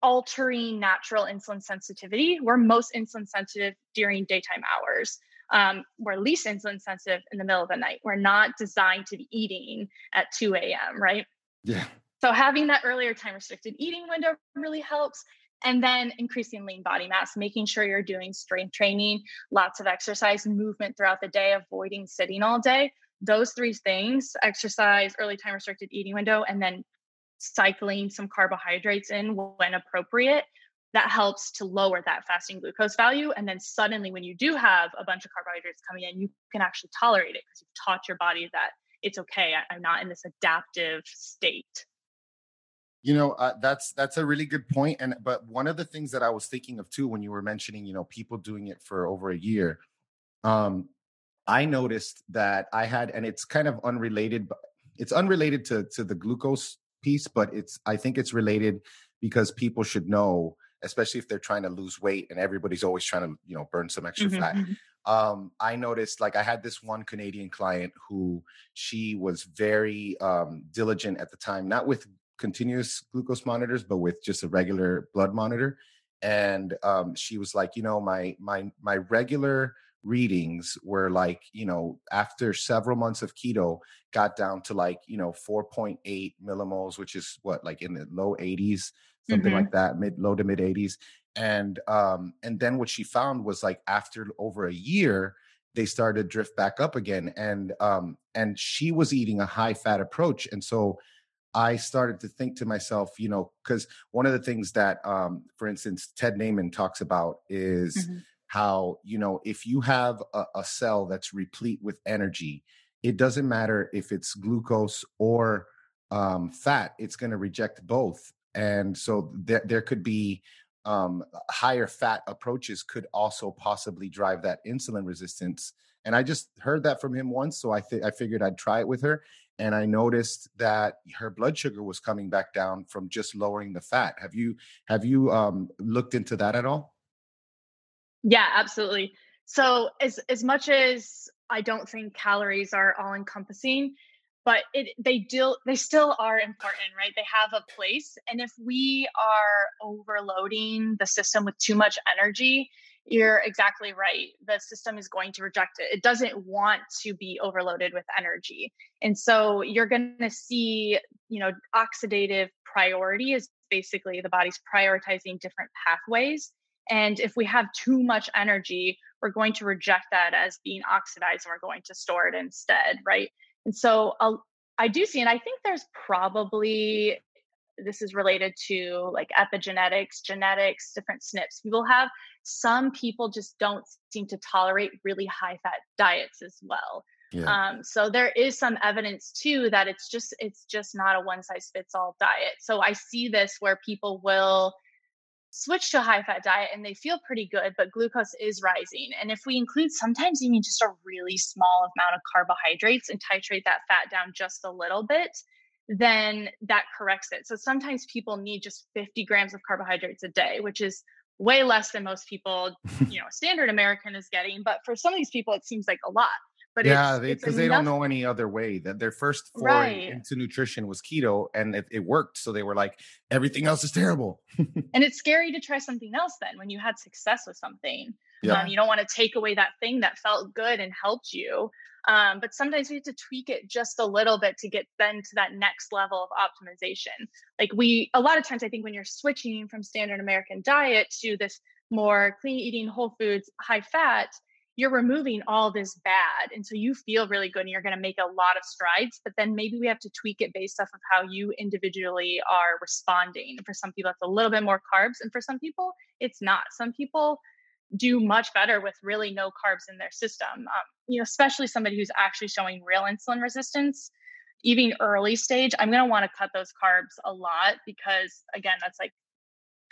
Speaker 4: altering natural insulin sensitivity. We're most insulin sensitive during daytime hours um, we're least insulin sensitive in the middle of the night. We're not designed to be eating at 2 a.m., right?
Speaker 2: Yeah.
Speaker 4: So having that earlier time restricted eating window really helps. And then increasing lean body mass, making sure you're doing strength training, lots of exercise, movement throughout the day, avoiding sitting all day. Those three things exercise, early time restricted eating window, and then cycling some carbohydrates in when appropriate that helps to lower that fasting glucose value. And then suddenly, when you do have a bunch of carbohydrates coming in, you can actually tolerate it because you've taught your body that it's okay. I, am not in this adaptive state.
Speaker 2: You know, uh, that's that's a really good point. And but one of the things that I was thinking of too when you were mentioning, you know, people doing it for over a year, um, I noticed that I had, and it's kind of unrelated, but it's unrelated to to the glucose piece, but it's I think it's related because people should know especially if they're trying to lose weight and everybody's always trying to you know burn some extra mm-hmm. fat mm-hmm. um, i noticed like i had this one canadian client who she was very um, diligent at the time not with continuous glucose monitors but with just a regular blood monitor and um, she was like you know my my my regular readings were like you know after several months of keto got down to like you know 4.8 millimoles which is what like in the low 80s something mm-hmm. like that mid low to mid 80s and um and then what she found was like after over a year they started to drift back up again and um and she was eating a high fat approach and so I started to think to myself, you know, because one of the things that, um, for instance, Ted Naiman talks about is mm-hmm. how, you know, if you have a, a, cell that's replete with energy, it doesn't matter if it's glucose or um, fat, it's going to reject both. And so there, there could be um, higher fat approaches could also possibly drive that insulin resistance. And I just heard that from him once, so I th- I figured I'd try it with her and I noticed that her blood sugar was coming back down from just lowering the fat. Have you have you um, looked into that at all?
Speaker 4: Yeah, absolutely. So as as much as I don't think calories are all encompassing, but it they do they still are important, right? They have a place, and if we are overloading the system with too much energy, you're exactly right. The system is going to reject it. It doesn't want to be overloaded with energy. And so you're going to see, you know, oxidative priority is basically the body's prioritizing different pathways. And if we have too much energy, we're going to reject that as being oxidized and we're going to store it instead, right? And so uh, I do see, and I think there's probably this is related to like epigenetics, genetics, different SNPs. We will have some people just don't seem to tolerate really high fat diets as well. Yeah. Um, so there is some evidence too that it's just it's just not a one size fits all diet. So I see this where people will switch to a high fat diet and they feel pretty good, but glucose is rising. And if we include sometimes even just a really small amount of carbohydrates and titrate that fat down just a little bit, then that corrects it. So sometimes people need just 50 grams of carbohydrates a day, which is way less than most people, *laughs* you know, standard American is getting. But for some of these people, it seems like a lot. But
Speaker 2: yeah, because they, they, don't know any other way. That their first foray right. into nutrition was keto, and it, it, worked. So they were like, everything else is terrible. *laughs*
Speaker 4: and it's scary to try something else. Then, when you had success with something, yeah. um, you don't want to take away that thing that felt good and helped you. Um, but sometimes we have to tweak it just a little bit to get then to that next level of optimization. Like we, a lot of times, I think when you're switching from standard American diet to this more clean eating, whole foods, high fat, you're removing all this bad. And so you feel really good and you're going to make a lot of strides. But then maybe we have to tweak it based off of how you individually are responding. For some people, it's a little bit more carbs. And for some people, it's not. Some people, do much better with really no carbs in their system. Um, you know, especially somebody who's actually showing real insulin resistance, even early stage. I'm going to want to cut those carbs a lot because, again, that's like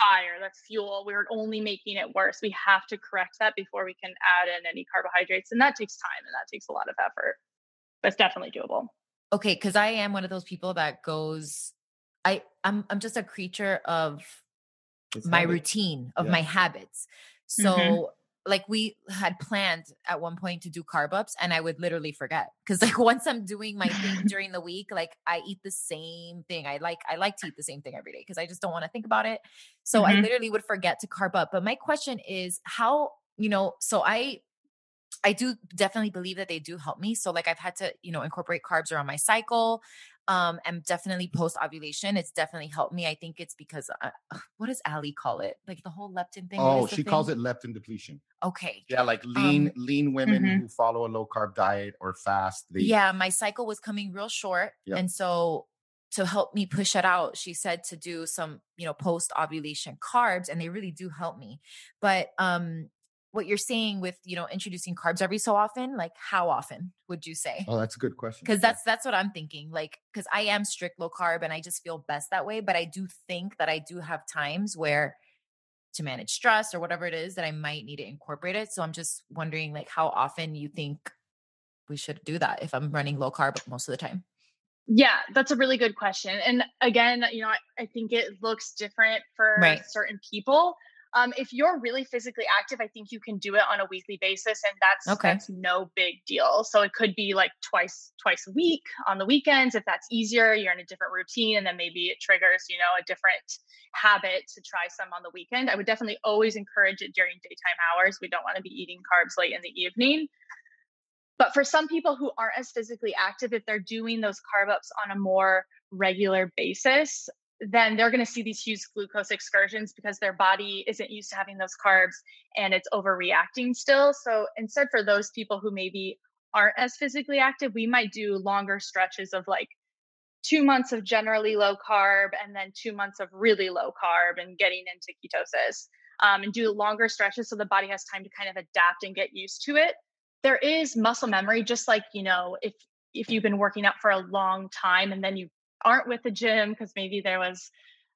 Speaker 4: fire, that's fuel. We're only making it worse. We have to correct that before we can add in any carbohydrates, and that takes time and that takes a lot of effort. But it's definitely doable.
Speaker 3: Okay, because I am one of those people that goes. I I'm I'm just a creature of it's my habit. routine of yeah. my habits Mm-hmm. So mm-hmm. Like we had planned at one point to do carb ups and I would literally forget. Cause like *laughs* once I'm doing my thing *laughs* during the week, like I eat the same thing. I like I like to eat the same thing every day because I just don't want to think about it. So mm-hmm. I literally would forget to carb up. But my question is how, you know, so I I do definitely believe that they do help me. So like I've had to, you know, incorporate carbs around my cycle um and definitely post ovulation it's definitely helped me i think it's because uh, what does ali call it like the whole leptin thing
Speaker 2: oh she thing? calls it leptin depletion
Speaker 3: okay
Speaker 2: yeah like lean um, lean women mm-hmm. who follow a low carb diet or fast
Speaker 3: they... yeah my cycle was coming real short yep. and so to help me push it out she said to do some you know post ovulation carbs and they really do help me but um what you're saying with you know introducing carbs every so often like how often would you say
Speaker 2: oh that's a good question
Speaker 3: because that's that's what i'm thinking like because i am strict low carb and i just feel best that way but i do think that i do have times where to manage stress or whatever it is that i might need to incorporate it so i'm just wondering like how often you think we should do that if i'm running low carb most of the time
Speaker 4: yeah, that's a really good question. And again, you know, I, I think it looks different for right. certain people. Um, if you're really physically active, I think you can do it on a weekly basis, and that's
Speaker 3: okay.
Speaker 4: that's no big deal. So it could be like twice twice a week on the weekends if that's easier. You're in a different routine, and then maybe it triggers you know a different habit to try some on the weekend. I would definitely always encourage it during daytime hours. We don't want to be eating carbs late in the evening. But for some people who aren't as physically active, if they're doing those carb ups on a more regular basis, then they're going to see these huge glucose excursions because their body isn't used to having those carbs and it's overreacting still. So instead, for those people who maybe aren't as physically active, we might do longer stretches of like two months of generally low carb and then two months of really low carb and getting into ketosis um, and do longer stretches so the body has time to kind of adapt and get used to it. There is muscle memory, just like, you know, if if you've been working out for a long time and then you aren't with the gym because maybe there was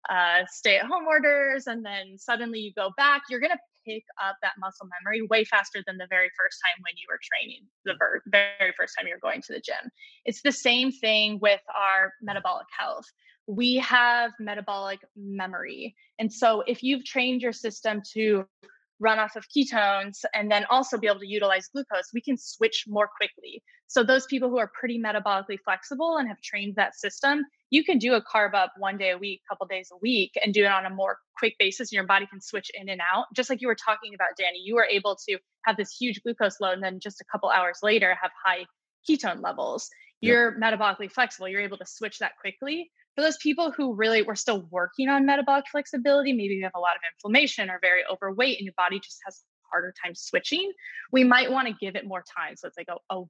Speaker 4: uh, stay at home orders and then suddenly you go back, you're going to pick up that muscle memory way faster than the very first time when you were training, the very first time you're going to the gym. It's the same thing with our metabolic health. We have metabolic memory. And so if you've trained your system to run off of ketones and then also be able to utilize glucose, we can switch more quickly. So those people who are pretty metabolically flexible and have trained that system, you can do a carb up one day a week, couple days a week, and do it on a more quick basis. And your body can switch in and out. Just like you were talking about, Danny, you were able to have this huge glucose load and then just a couple hours later have high ketone levels. You're metabolically flexible. You're able to switch that quickly for those people who really were still working on metabolic flexibility, maybe you have a lot of inflammation or very overweight and your body just has harder time switching, we might want to give it more time. So it's like a, a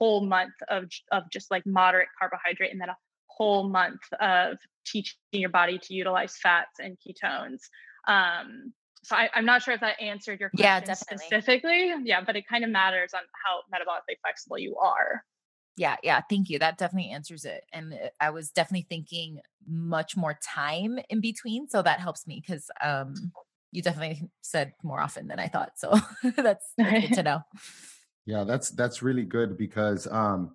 Speaker 4: whole month of, of just like moderate carbohydrate and then a whole month of teaching your body to utilize fats and ketones. Um, so I, am not sure if that answered your question yeah, specifically. Yeah, but it kind of matters on how metabolically flexible you are.
Speaker 3: Yeah, yeah, thank you. That definitely answers it. And uh, I was definitely thinking much more time in between, so that helps me because um you definitely said more often than I thought. So *laughs* that's, that's *laughs* good to know.
Speaker 2: Yeah, that's that's really good because um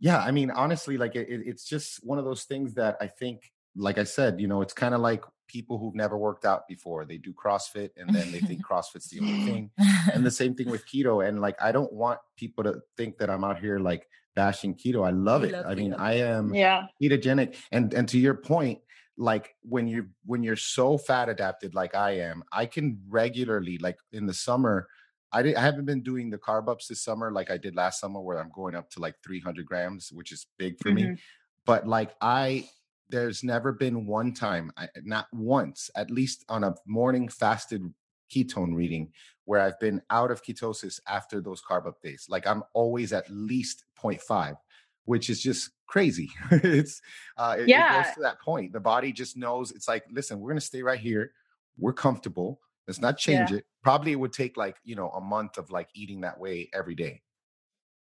Speaker 2: yeah, I mean honestly like it, it's just one of those things that I think like I said, you know, it's kind of like people who've never worked out before. They do CrossFit and then they think *laughs* CrossFit's the only thing. And the same thing with keto and like I don't want people to think that I'm out here like bashing keto. I love it. Love I mean, I am
Speaker 4: yeah.
Speaker 2: ketogenic. And and to your point, like when you when you're so fat adapted like I am, I can regularly like in the summer. I, I haven't been doing the carb ups this summer like I did last summer, where I'm going up to like 300 grams, which is big for mm-hmm. me. But like I, there's never been one time, not once, at least on a morning fasted ketone reading where I've been out of ketosis after those carb up days. Like I'm always at least 0.5, which is just crazy. *laughs* it's uh, it, yeah. it goes to that point. The body just knows it's like, listen, we're gonna stay right here. We're comfortable. Let's not change yeah. it. Probably it would take like you know a month of like eating that way every day.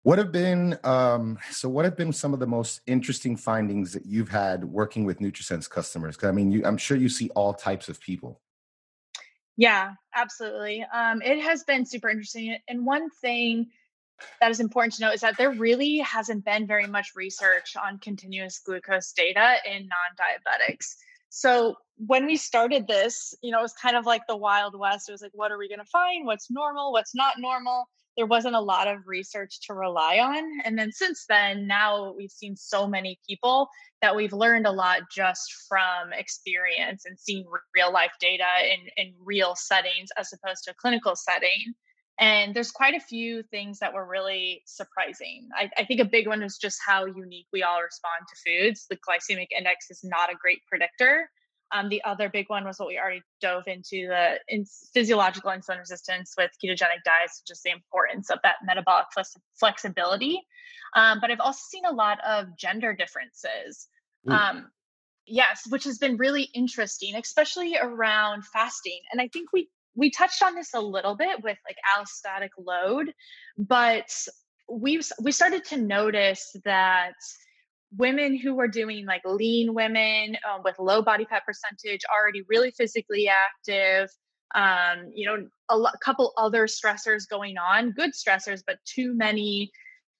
Speaker 2: What have been um, so? What have been some of the most interesting findings that you've had working with NutriSense customers? Because I mean, you, I'm sure you see all types of people.
Speaker 4: Yeah, absolutely. Um, it has been super interesting. And one thing that is important to note is that there really hasn't been very much research on continuous glucose data in non diabetics. So when we started this, you know, it was kind of like the Wild West. It was like, what are we going to find? What's normal? What's not normal? There wasn't a lot of research to rely on. And then since then, now we've seen so many people that we've learned a lot just from experience and seeing real life data in, in real settings as opposed to a clinical setting. And there's quite a few things that were really surprising. I, I think a big one is just how unique we all respond to foods. The glycemic index is not a great predictor. Um, the other big one was what we already dove into the in physiological insulin resistance with ketogenic diets, just the importance of that metabolic flex- flexibility. Um, but I've also seen a lot of gender differences. Um, yes, which has been really interesting, especially around fasting. And I think we we touched on this a little bit with like allostatic load, but we we started to notice that women who were doing like lean women um, with low body fat percentage, already really physically active, um, you know, a lo- couple other stressors going on, good stressors, but too many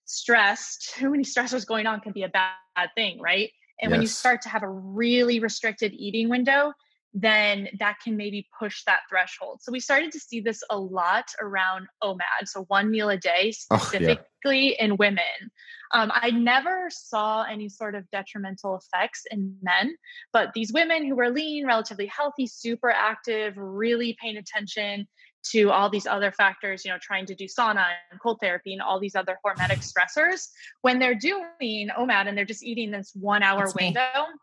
Speaker 4: stressed, too many stressors going on can be a bad, bad thing, right? And yes. when you start to have a really restricted eating window, then that can maybe push that threshold. So we started to see this a lot around OMAD, so one meal a day, specifically oh, yeah. in women. Um, I never saw any sort of detrimental effects in men, but these women who were lean, relatively healthy, super active, really paying attention to all these other factors, you know, trying to do sauna and cold therapy and all these other hormetic *sighs* stressors, when they're doing OMAD and they're just eating this one hour That's window. Me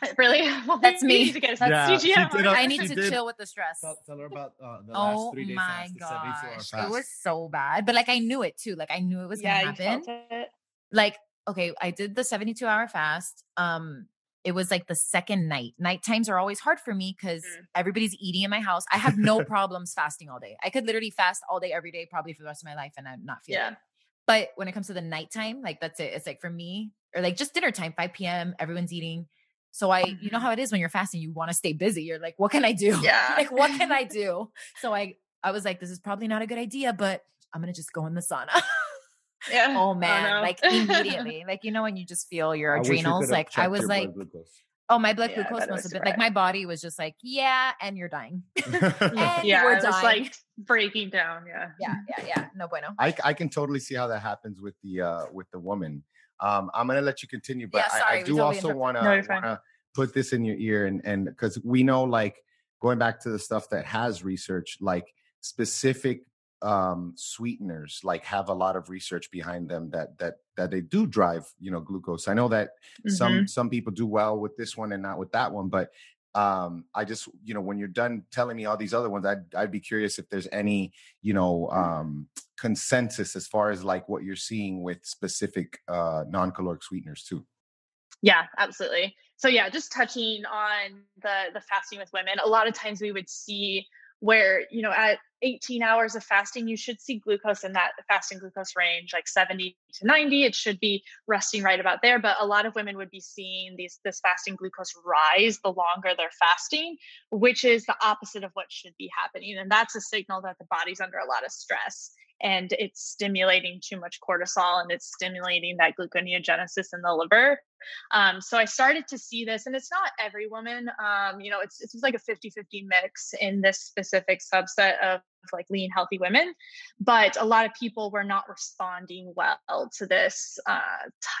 Speaker 4: *laughs* Really? *laughs*
Speaker 3: Well, that's me. To get that's yeah, did, I need to did. chill with the stress.
Speaker 5: Tell, tell her about uh, the
Speaker 3: oh last three day my fast, gosh. It was so bad. But like I knew it too. Like I knew it was yeah, gonna happen. Like, okay, I did the 72 hour fast. Um, it was like the second night. Night times are always hard for me because mm. everybody's eating in my house. I have no *laughs* problems fasting all day. I could literally fast all day every day, probably for the rest of my life, and I'm not feeling yeah. it. But when it comes to the nighttime, like that's it. It's like for me, or like just dinner time, 5 p.m., everyone's eating so I, you know mm-hmm. how it is when you're fasting, you want to stay busy. You're like, what can I do? *laughs*
Speaker 4: Yeah.
Speaker 3: like, what can I do? So I, I was like, this is probably not a good idea, but I'm going to just go in the sauna. *laughs*
Speaker 4: yeah.
Speaker 3: Oh man. Like immediately, like, you know, when you just feel your adrenals, like I was like, Oh, my blood yeah, glucose must have been right. like my body was just like, yeah, and you're dying. *laughs* and
Speaker 4: yeah, we're dying. like breaking down. Yeah.
Speaker 3: Yeah, yeah, yeah. No bueno.
Speaker 2: I, I can totally see how that happens with the uh with the woman. Um, I'm gonna let you continue, but yeah, sorry, I, I do also want to put this in your ear and and because we know like going back to the stuff that has research, like specific um sweeteners like have a lot of research behind them that that that they do drive you know glucose. I know that mm-hmm. some some people do well with this one and not with that one but um i just you know when you're done telling me all these other ones i'd i'd be curious if there's any you know um consensus as far as like what you're seeing with specific uh non-caloric sweeteners too.
Speaker 4: Yeah absolutely. So yeah just touching on the the fasting with women a lot of times we would see where you know at 18 hours of fasting you should see glucose in that fasting glucose range like 70 to 90 it should be resting right about there but a lot of women would be seeing these this fasting glucose rise the longer they're fasting which is the opposite of what should be happening and that's a signal that the body's under a lot of stress and it's stimulating too much cortisol and it's stimulating that gluconeogenesis in the liver. Um, so I started to see this, and it's not every woman. Um, you know, it's it's like a 50-50 mix in this specific subset of like lean, healthy women. But a lot of people were not responding well to this uh,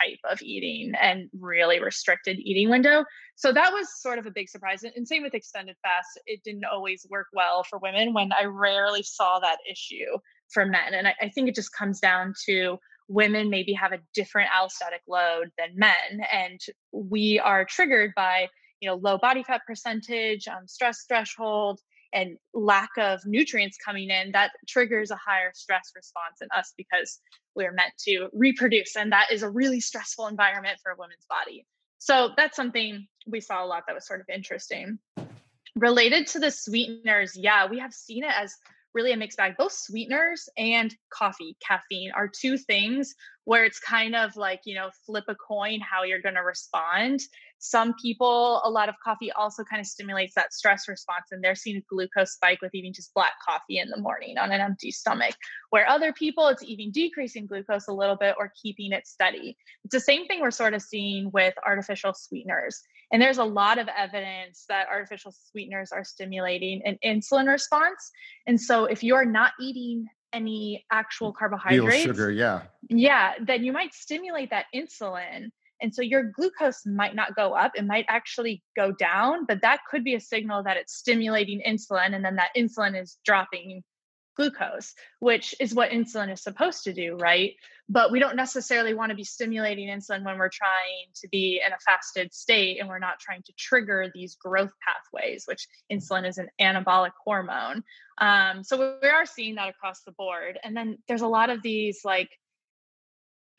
Speaker 4: type of eating and really restricted eating window. So that was sort of a big surprise. And same with extended fast, it didn't always work well for women when I rarely saw that issue for men. And I, I think it just comes down to women maybe have a different allostatic load than men. And we are triggered by, you know, low body fat percentage, um, stress threshold, and lack of nutrients coming in that triggers a higher stress response in us because we're meant to reproduce and that is a really stressful environment for a woman's body so that's something we saw a lot that was sort of interesting related to the sweeteners yeah we have seen it as really a mixed bag. Both sweeteners and coffee, caffeine are two things where it's kind of like, you know, flip a coin how you're going to respond. Some people, a lot of coffee also kind of stimulates that stress response, and they're seeing a glucose spike with even just black coffee in the morning on an empty stomach. Where other people, it's even decreasing glucose a little bit or keeping it steady. It's the same thing we're sort of seeing with artificial sweeteners. And there's a lot of evidence that artificial sweeteners are stimulating an insulin response. And so if you're not eating any actual carbohydrates,
Speaker 2: Real sugar, yeah.
Speaker 4: Yeah, then you might stimulate that insulin. And so your glucose might not go up, it might actually go down, but that could be a signal that it's stimulating insulin and then that insulin is dropping glucose, which is what insulin is supposed to do, right? But we don't necessarily want to be stimulating insulin when we're trying to be in a fasted state and we're not trying to trigger these growth pathways, which insulin is an anabolic hormone. Um, so we are seeing that across the board. And then there's a lot of these like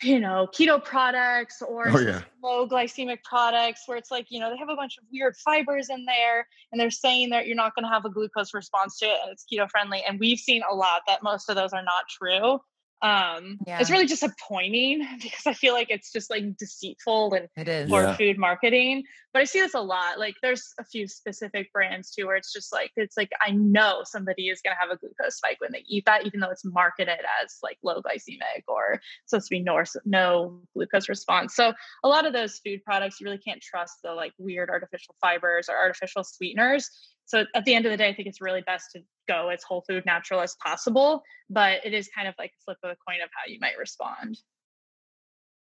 Speaker 4: you know, keto products or oh, yeah. low glycemic products where it's like, you know, they have a bunch of weird fibers in there and they're saying that you're not going to have a glucose response to it and it's keto friendly. And we've seen a lot that most of those are not true. Um yeah. it's really disappointing *laughs* because i feel like it's just like deceitful and
Speaker 3: it is
Speaker 4: for yeah. food marketing but i see this a lot like there's a few specific brands too where it's just like it's like i know somebody is going to have a glucose spike when they eat that even though it's marketed as like low glycemic or supposed to be no, no glucose response so a lot of those food products you really can't trust the like weird artificial fibers or artificial sweeteners so at the end of the day, I think it's really best to go as whole food natural as possible, but it is kind of like a flip of the coin of how you might respond.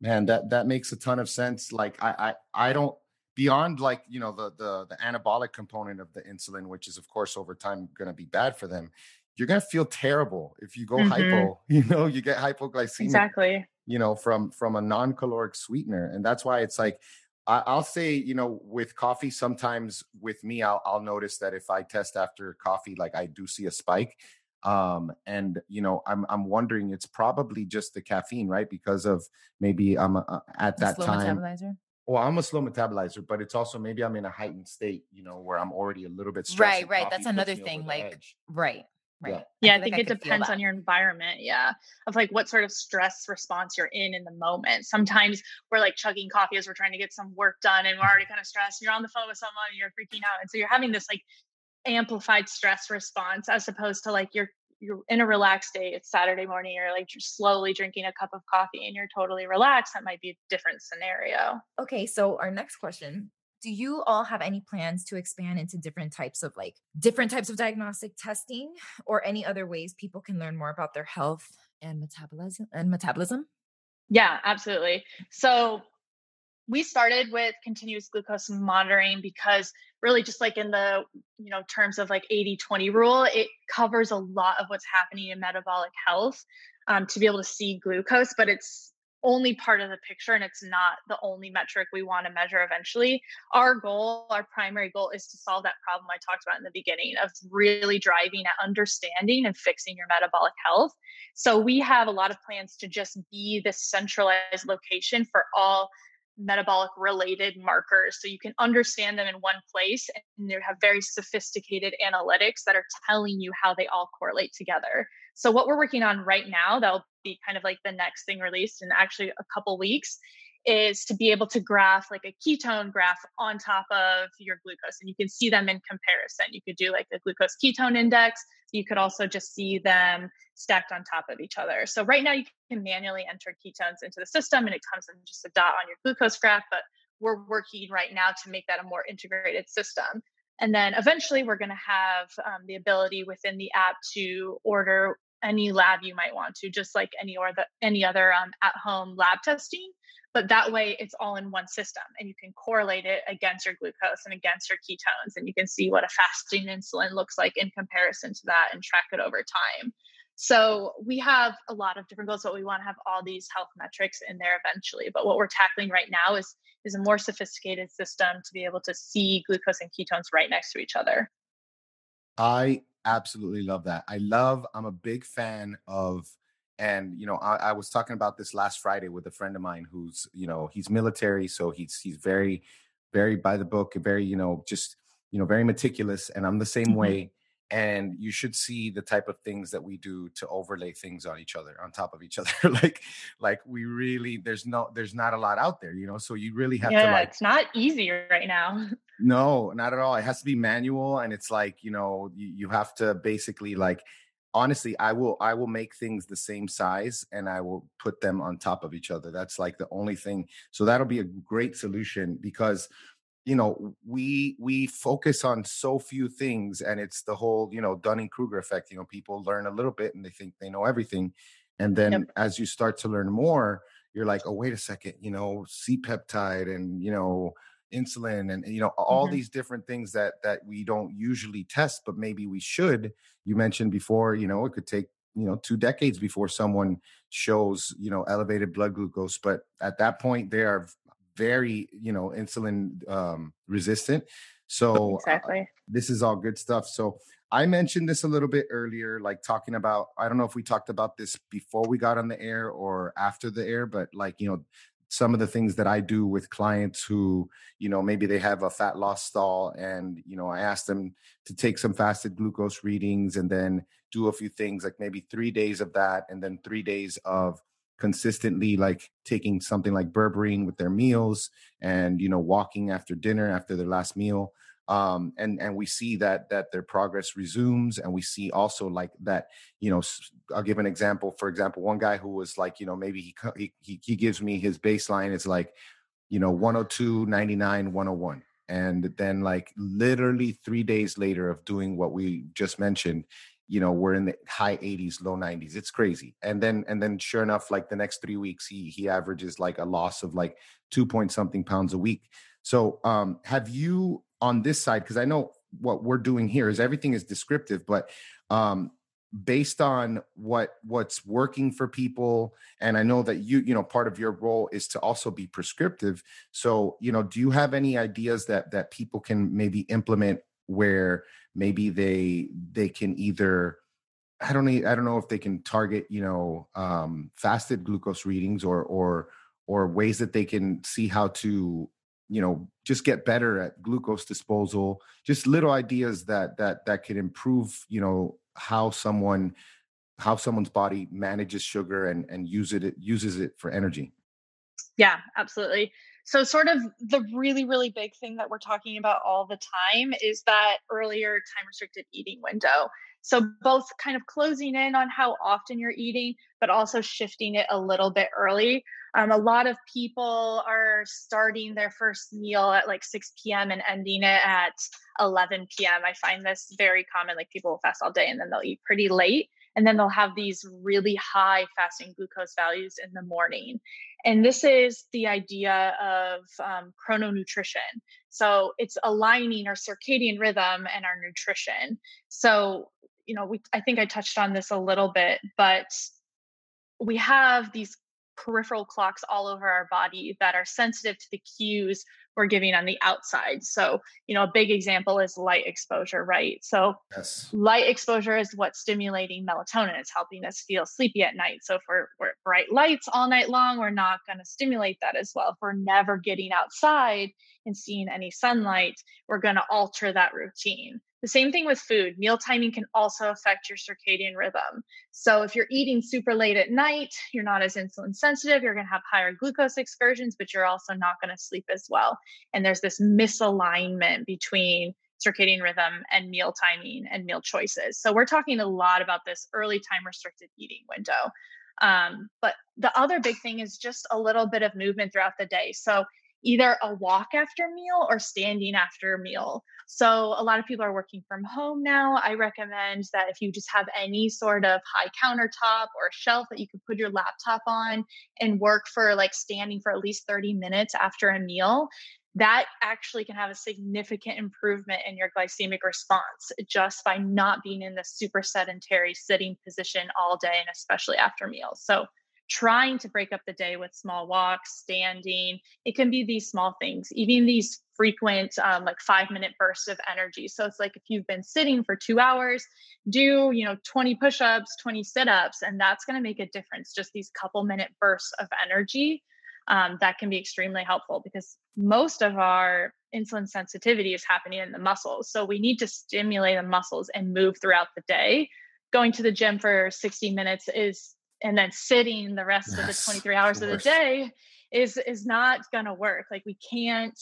Speaker 2: Man, that that makes a ton of sense. Like I I I don't beyond like you know the the the anabolic component of the insulin, which is of course over time going to be bad for them. You're going to feel terrible if you go mm-hmm. hypo. *laughs* You know, you get hypoglycemia.
Speaker 4: Exactly.
Speaker 2: You know, from from a non-caloric sweetener, and that's why it's like I, will say, you know, with coffee, sometimes with me, I'll, I'll notice that if I test after coffee, like I do see a spike. Um, and you know, I'm I'm wondering, it's probably just the caffeine, right? Because of maybe I'm uh, at that time. Metabolizer? Well, I'm a slow metabolizer, but it's also maybe I'm in a heightened state, you know, where I'm already a little bit stressed.
Speaker 3: Right, right. That's another thing. Like, edge. right. Right.
Speaker 4: Yeah, I, I think like it I depends on your environment. Yeah. Of like what sort of stress response you're in in the moment. Sometimes we're like chugging coffee as we're trying to get some work done and we're already kind of stressed. You're on the phone with someone and you're freaking out. And so you're having this like amplified stress response as opposed to like you're you're in a relaxed day It's Saturday morning. You're like you're slowly drinking a cup of coffee and you're totally relaxed. That might be a different scenario.
Speaker 3: Okay. So our next question do you all have any plans to expand into different types of like different types of diagnostic testing or any other ways people can learn more about their health and metabolism and metabolism?
Speaker 4: Yeah absolutely. So we started with continuous glucose monitoring because really just like in the you know terms of like 80 20 rule it covers a lot of what's happening in metabolic health um, to be able to see glucose but it's only part of the picture and it's not the only metric we want to measure eventually. Our goal, our primary goal is to solve that problem I talked about in the beginning of really driving at understanding and fixing your metabolic health. So we have a lot of plans to just be this centralized location for all metabolic related markers so you can understand them in one place and they have very sophisticated analytics that are telling you how they all correlate together so what we're working on right now that'll be kind of like the next thing released in actually a couple weeks is to be able to graph like a ketone graph on top of your glucose and you can see them in comparison. You could do like a glucose ketone index you could also just see them stacked on top of each other. So right now you can manually enter ketones into the system and it comes in just a dot on your glucose graph but we're working right now to make that a more integrated system and then eventually we're going to have um, the ability within the app to order any lab you might want to, just like any or the, any other um, at home lab testing. But that way, it's all in one system, and you can correlate it against your glucose and against your ketones, and you can see what a fasting insulin looks like in comparison to that, and track it over time. So we have a lot of different goals, but we want to have all these health metrics in there eventually. But what we're tackling right now is is a more sophisticated system to be able to see glucose and ketones right next to each other.
Speaker 2: I absolutely love that. I love, I'm a big fan of, and you know, I, I, was talking about this last Friday with a friend of mine who's, you know, he's military, so he's he's very, very by the book, very, you know, just, you know, very meticulous. And I'm the same mm-hmm. way and you should see the type of things that we do to overlay things on each other on top of each *laughs* other like like we really there's no there's not a lot out there you know so you really have
Speaker 4: yeah,
Speaker 2: to like
Speaker 4: it's not easy right now. *laughs*
Speaker 2: No not at all it has to be manual and it's like you know you, you have to basically like honestly i will i will make things the same size and i will put them on top of each other that's like the only thing so that'll be a great solution because you know we we focus on so few things and it's the whole you know dunning-kruger effect you know people learn a little bit and they think they know everything and then yep. as you start to learn more you're like oh wait a second you know c-peptide and you know insulin and you know all mm-hmm. these different things that that we don't usually test but maybe we should you mentioned before you know it could take you know two decades before someone shows you know elevated blood glucose but at that point they are very you know insulin um, resistant. So
Speaker 4: uh, exactly. uh,
Speaker 2: this is all good stuff. So i mentioned this a little bit earlier like talking about i don't know if we talked about this before we got on the air or after the air but like you know some of the things that I do with clients who, you know, maybe they have a fat loss stall and, you know, I ask them to take some fasted glucose readings and then do a few things like maybe three days of that and then three days of consistently like taking something like berberine with their meals and you know walking after dinner after their last meal um, and and we see that that their progress resumes and we see also like that you know i'll give an example for example one guy who was like you know maybe he he, he gives me his baseline is like you know 102 99 101 and then like literally three days later of doing what we just mentioned you know we're in the high 80s low 90s it's crazy. And then and then sure enough like the next three weeks he he averages like a loss of like two point something pounds a week. So um have you on this side because i know what we're doing here is everything is descriptive but um based on what what's working for people and i know that you you know part of your role is to also be prescriptive. So you know do you have any ideas that that people can maybe implement where maybe they they can either i don't know i don't know if they can target you know um fasted glucose readings or or or ways that they can see how to you know just get better at glucose disposal just little ideas that that that could improve you know how someone how someone's body manages sugar and and use it uses it for energy.
Speaker 4: Yeah absolutely so sort of the really really big thing that we're talking about all the time is that earlier time restricted eating window so both kind of closing in on how often you're eating but also shifting it a little bit early um, a lot of people are starting their first meal at like 6 p.m. and ending it at 11 p.m. I find this very common. Like people will fast all day and then they'll eat pretty late. And then they'll have these really high fasting glucose values in the morning. And this is the idea of um, chrononutrition. So it's aligning our circadian rhythm and our nutrition. So, you know, we, I think I touched on this a little bit, but we have these peripheral clocks all over our body that are sensitive to the cues we're giving on the outside. So, you know, a big example is light exposure, right? So, yes. light exposure is what's stimulating melatonin. It's helping us feel sleepy at night. So, if we're, we're bright lights all night long, we're not going to stimulate that as well. If we're never getting outside and seeing any sunlight, we're going to alter that routine. The same thing with food. Meal timing can also affect your circadian rhythm. So if you're eating super late at night, you're not as insulin sensitive, you're going to have higher glucose excursions, but you're also not going to sleep as well. And there's this misalignment between circadian rhythm and meal timing and meal choices. So we're talking a lot about this early time restricted eating window. Um, but the other big thing is just a little bit of movement throughout the day. So either a walk after meal or standing after a meal. So a lot of people are working from home now. I recommend that if you just have any sort of high countertop or shelf that you could put your laptop on and work for like standing for at least 30 minutes after a meal, that actually can have a significant improvement in your glycemic response just by not being in the super sedentary sitting position all day and especially after meals. So trying to break up the day with small walks, standing. It can be these small things, even these frequent, um, like five minute bursts of energy. So it's like if you've been sitting for two hours, do, you know, 20 push ups, 20 sit ups, and that's going to make a difference. Just these couple minute bursts of energy. Um, that can be extremely helpful because most of our insulin sensitivity is happening in the muscles. So we need to stimulate the muscles and move throughout the day. Going to the gym for 60 minutes is and then sitting the rest yes, of the 23 hours of the day is is not going to work like we can't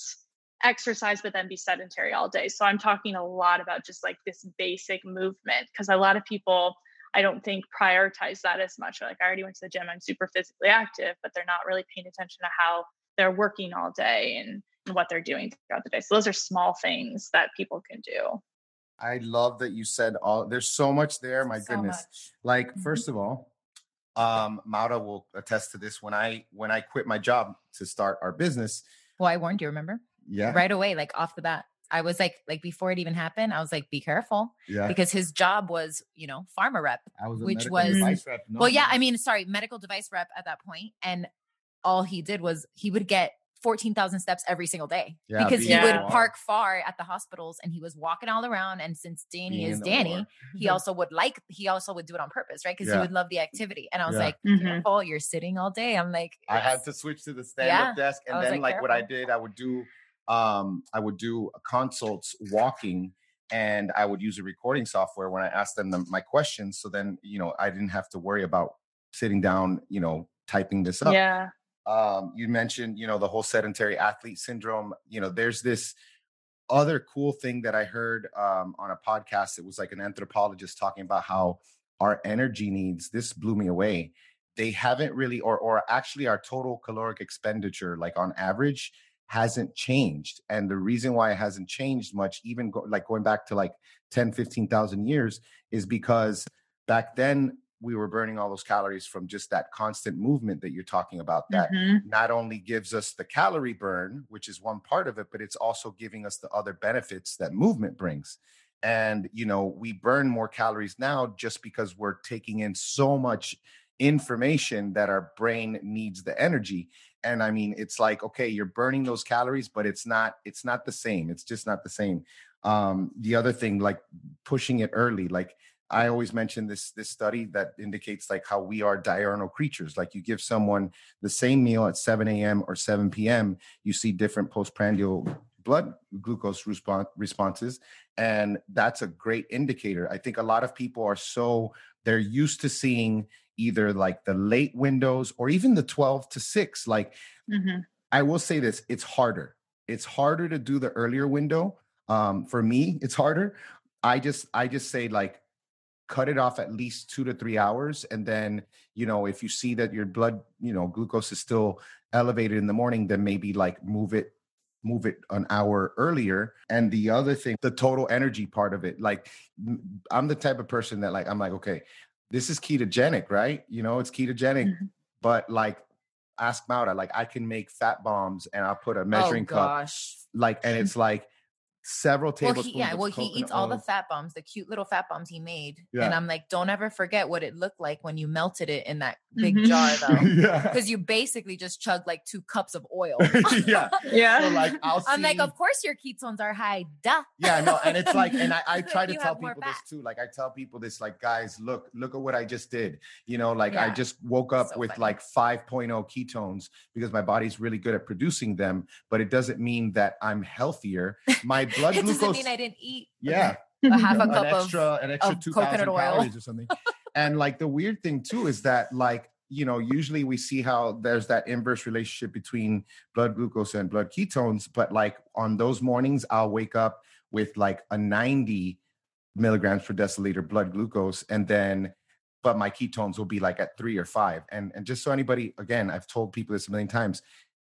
Speaker 4: exercise but then be sedentary all day so i'm talking a lot about just like this basic movement because a lot of people i don't think prioritize that as much like i already went to the gym i'm super physically active but they're not really paying attention to how they're working all day and, and what they're doing throughout the day so those are small things that people can do
Speaker 2: I love that you said all there's so much there. My so goodness. Much. Like, mm-hmm. first of all, um, Maura will attest to this. When I when I quit my job to start our business,
Speaker 3: well, I warned you. Remember?
Speaker 2: Yeah.
Speaker 3: Right away, like off the bat. I was like, like before it even happened, I was like, be careful.
Speaker 2: Yeah.
Speaker 3: Because his job was, you know, pharma rep.
Speaker 2: I was
Speaker 3: which was no, well, yeah. I mean, sorry, medical device rep at that point, and all he did was he would get 14,000 steps every single day
Speaker 2: Yeah,
Speaker 3: because he would park far at the hospitals and he was walking all around. And since Danny
Speaker 2: Being
Speaker 3: is Danny,
Speaker 2: OR.
Speaker 3: he also would like, he also would do it on purpose, right? Because
Speaker 2: Yeah.
Speaker 3: he would love the activity. And I was
Speaker 2: Yeah.
Speaker 3: like,
Speaker 4: Mhm.
Speaker 3: careful, you're sitting all day. I'm like,
Speaker 2: I had to switch to the stand-up
Speaker 3: Yeah.
Speaker 2: desk, and then
Speaker 3: like,
Speaker 2: like, what I did, I would do, um, I would do consults walking, and I would use a recording software when I asked them the, my questions. So then, you know, I didn't have to worry about sitting down, you know, typing this up.
Speaker 4: Yeah.
Speaker 2: Um, you mentioned you know the whole sedentary athlete syndrome you know there's this other cool thing that i heard um, on a podcast it was like an anthropologist talking about how our energy needs this blew me away. They haven't really or or actually our total caloric expenditure like on average hasn't changed and the reason why it hasn't changed much even go, like going back to like 10 15000 years is because back then we were burning all those calories from just that constant movement that you're talking about that
Speaker 4: Mhm.
Speaker 2: not only gives us the calorie burn, which is one part of it, but it's also giving us the other benefits that movement brings. And, you know, we burn more calories now just because we're taking in so much information that our brain needs the energy. And I mean, it's like, okay, you're burning those calories, but it's not, it's not the same. It's just not the same. Um, the other thing, like pushing it early, like I always mention this this study that indicates like how we are diurnal creatures. Like you give someone the same meal at 7 a.m. or 7 p.m., you see different postprandial blood glucose response responses, and that's a great indicator. I think a lot of people are so they're used to seeing either like the late windows or even the 12 to 6. Like
Speaker 4: Mhm.
Speaker 2: I will say this: it's harder. It's harder to do the earlier window. Um, for me, it's harder. I just I just say like cut it off at least two to three hours and then you know if you see that your blood you know glucose is still elevated in the morning then maybe like move it move it an hour earlier. And the other thing the total energy part of it like i'm the type of person that like i'm like okay this is ketogenic right? You know it's ketogenic
Speaker 4: Mhm.
Speaker 2: but like ask Maura, like i can make fat bombs and i'll put a measuring
Speaker 3: oh,
Speaker 2: cup like and it's like several
Speaker 3: Well,
Speaker 2: tablespoons
Speaker 3: he, yeah, well, he
Speaker 2: coconut
Speaker 3: eats all the fat bombs, the cute little fat bombs he made.
Speaker 2: Yeah.
Speaker 3: And I'm like, don't ever forget what it looked like when you melted it in that big
Speaker 4: Mhm.
Speaker 3: jar, *laughs* though.
Speaker 2: yeah
Speaker 3: Because you basically just chugged like two cups of oil. *laughs*
Speaker 2: yeah *laughs*
Speaker 4: Yeah.
Speaker 2: so like I'll
Speaker 3: I'm like, of course your ketones are high. Duh.
Speaker 2: yeah no and it's like and i, I try to tell people this too like i tell people this like guys look look at what i just did you know like i just woke up
Speaker 3: So
Speaker 2: with
Speaker 3: funny.
Speaker 2: like 5.0 ketones because my body's really good at producing them but it doesn't mean that i'm healthier my blood
Speaker 3: it doesn't mean I didn't eat.
Speaker 2: yeah.
Speaker 3: A mm-hmm. half a
Speaker 2: an
Speaker 3: cup of
Speaker 2: extra an extra
Speaker 3: of
Speaker 2: 2000
Speaker 3: coconut oil.
Speaker 2: calories or something. And like the weird thing too is that like you know usually we see how there's that inverse relationship between blood glucose and blood ketones but like on those mornings i'll wake up with like a 90 milligrams per deciliter blood glucose and then but my ketones will be like at three or five. And and just so anybody again i've told people this a million times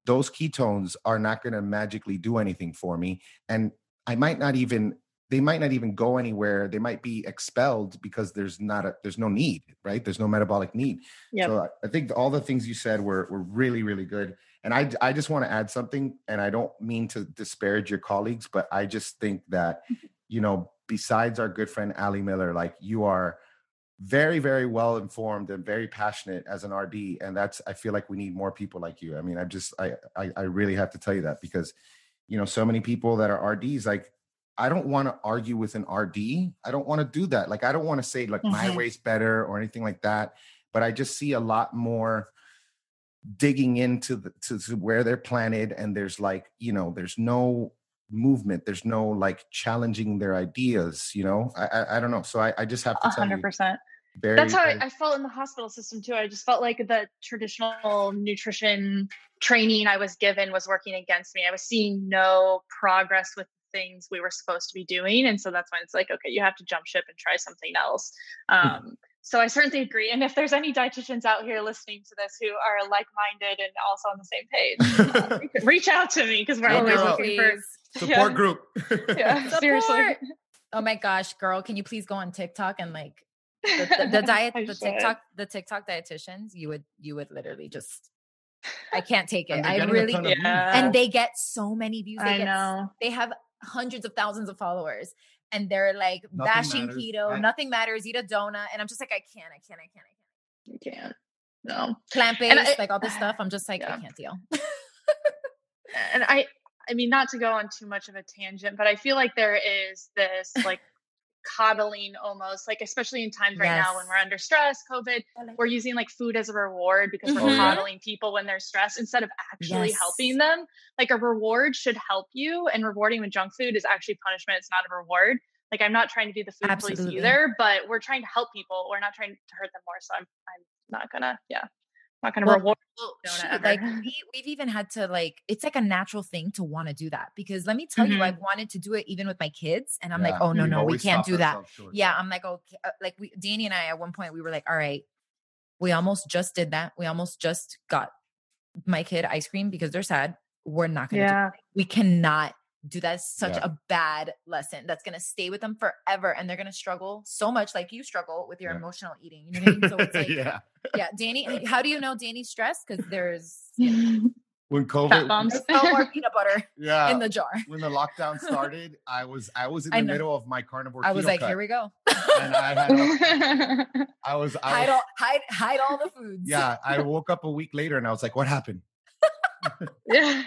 Speaker 2: those ketones are not going to magically do anything for me. And i might not even they might not even go anywhere. They might be expelled because there's not a there's no need right? There's no metabolic need.
Speaker 4: Yep.
Speaker 2: so I- think all the things you said were were really really good. And i i just want to add something and i don't mean to disparage your colleagues but i just think that *laughs* you know besides our good friend ali miller like you are very very well informed and very passionate as an rd and that's i feel like we need more people like you. I mean i just i i, I really have to tell you that because you know so many people that are rds like i don't want to argue with an rd i don't want to do that. Like i don't want to say like my
Speaker 4: Mhm.
Speaker 2: way's better or anything like that but i just see a lot more digging into the to, to where they're planted and there's like you know there's no movement. There's no like challenging their ideas you know? I i, I don't know. So i, I just have to
Speaker 4: A
Speaker 2: tell you. Very,
Speaker 4: That's how I,
Speaker 2: very-
Speaker 4: I felt in the hospital system too. I just felt like the traditional nutrition training I was given was working against me. I was seeing no progress with things we were supposed to be doing, and so that's when it's like, okay, you have to jump ship and try something else. Um, so I certainly agree. And if there's any dietitians out here listening to this who are like-minded and also on the same page, *laughs* uh, reach out to me because we're
Speaker 2: Yeah,
Speaker 4: always
Speaker 2: girl.
Speaker 4: looking for *laughs*
Speaker 2: support *laughs*
Speaker 4: yeah.
Speaker 2: group
Speaker 4: yeah, seriously.
Speaker 3: Oh my gosh, girl, can you please go on TikTok and like the, the, *laughs* the diet, the
Speaker 4: should.
Speaker 3: TikTok, the TikTok dietitians? You would, you would literally just. I *sighs* can't take it. I really,
Speaker 2: ton of views.
Speaker 4: Yeah.
Speaker 3: and they get so many views. They
Speaker 4: I
Speaker 3: get,
Speaker 4: know.
Speaker 3: They have hundreds of thousands of followers, and they're like
Speaker 2: Nothing
Speaker 3: bashing
Speaker 2: matters.
Speaker 3: keto.
Speaker 2: I-
Speaker 3: nothing matters. Eat a donut, and I'm just like, I can't, I can't, I can't, I can't.
Speaker 4: You can't. No.
Speaker 3: Plant
Speaker 4: And
Speaker 3: based,
Speaker 4: I-
Speaker 3: like all this stuff. I'm just like,
Speaker 4: Yeah.
Speaker 3: I can't deal.
Speaker 4: and I I mean not to go on too much of a tangent, but I feel like there is this like coddling almost like especially in times right now when we're under stress covid we're using like food as a reward because we're
Speaker 3: Mhm.
Speaker 4: coddling people when they're stressed instead of actually
Speaker 3: Yes.
Speaker 4: helping them. Like a reward should help you and rewarding with junk food is actually punishment it's not a reward. Like i'm not trying to be the food police either but we're trying to help people we're not trying to hurt them more so i'm, I'm not gonna yeah not gonna
Speaker 3: Well,
Speaker 4: reward
Speaker 3: Well, shoot, like we, we've even had to like it's like a natural thing to want to do that because let me tell you
Speaker 4: Mhm.
Speaker 3: i've wanted to do it even with my kids and i'm
Speaker 2: Yeah,
Speaker 3: like oh no
Speaker 2: we've
Speaker 3: no we can't do that. yeah i'm like okay uh, like we danny and i at one point we were like all right we almost just did that. We almost just got my kid ice cream because they're sad. We're not gonna do
Speaker 4: yeah.
Speaker 3: we cannot do that's such
Speaker 2: Yeah.
Speaker 3: a bad lesson that's going to stay with them forever. And they're going to struggle so much like you struggle with your
Speaker 2: Yeah.
Speaker 3: emotional eating. You know what I mean? So it's *laughs* like, yeah.
Speaker 2: yeah.
Speaker 3: Danny, how do you know Danny's stressed? Because there's *laughs*
Speaker 2: When
Speaker 4: fat
Speaker 2: COVID,
Speaker 4: bombs
Speaker 3: no more peanut butter *laughs*
Speaker 2: yeah,
Speaker 3: in the jar.
Speaker 2: when the lockdown started, I was I was in the middle of my carnivore.
Speaker 3: I was
Speaker 2: keto
Speaker 3: like,
Speaker 2: cut,
Speaker 3: here we go.
Speaker 2: and I had a- I was I
Speaker 3: hide
Speaker 2: was,
Speaker 3: all hide hide all the foods.
Speaker 2: yeah. I woke up a week later and I was like, what happened? *laughs*
Speaker 4: yeah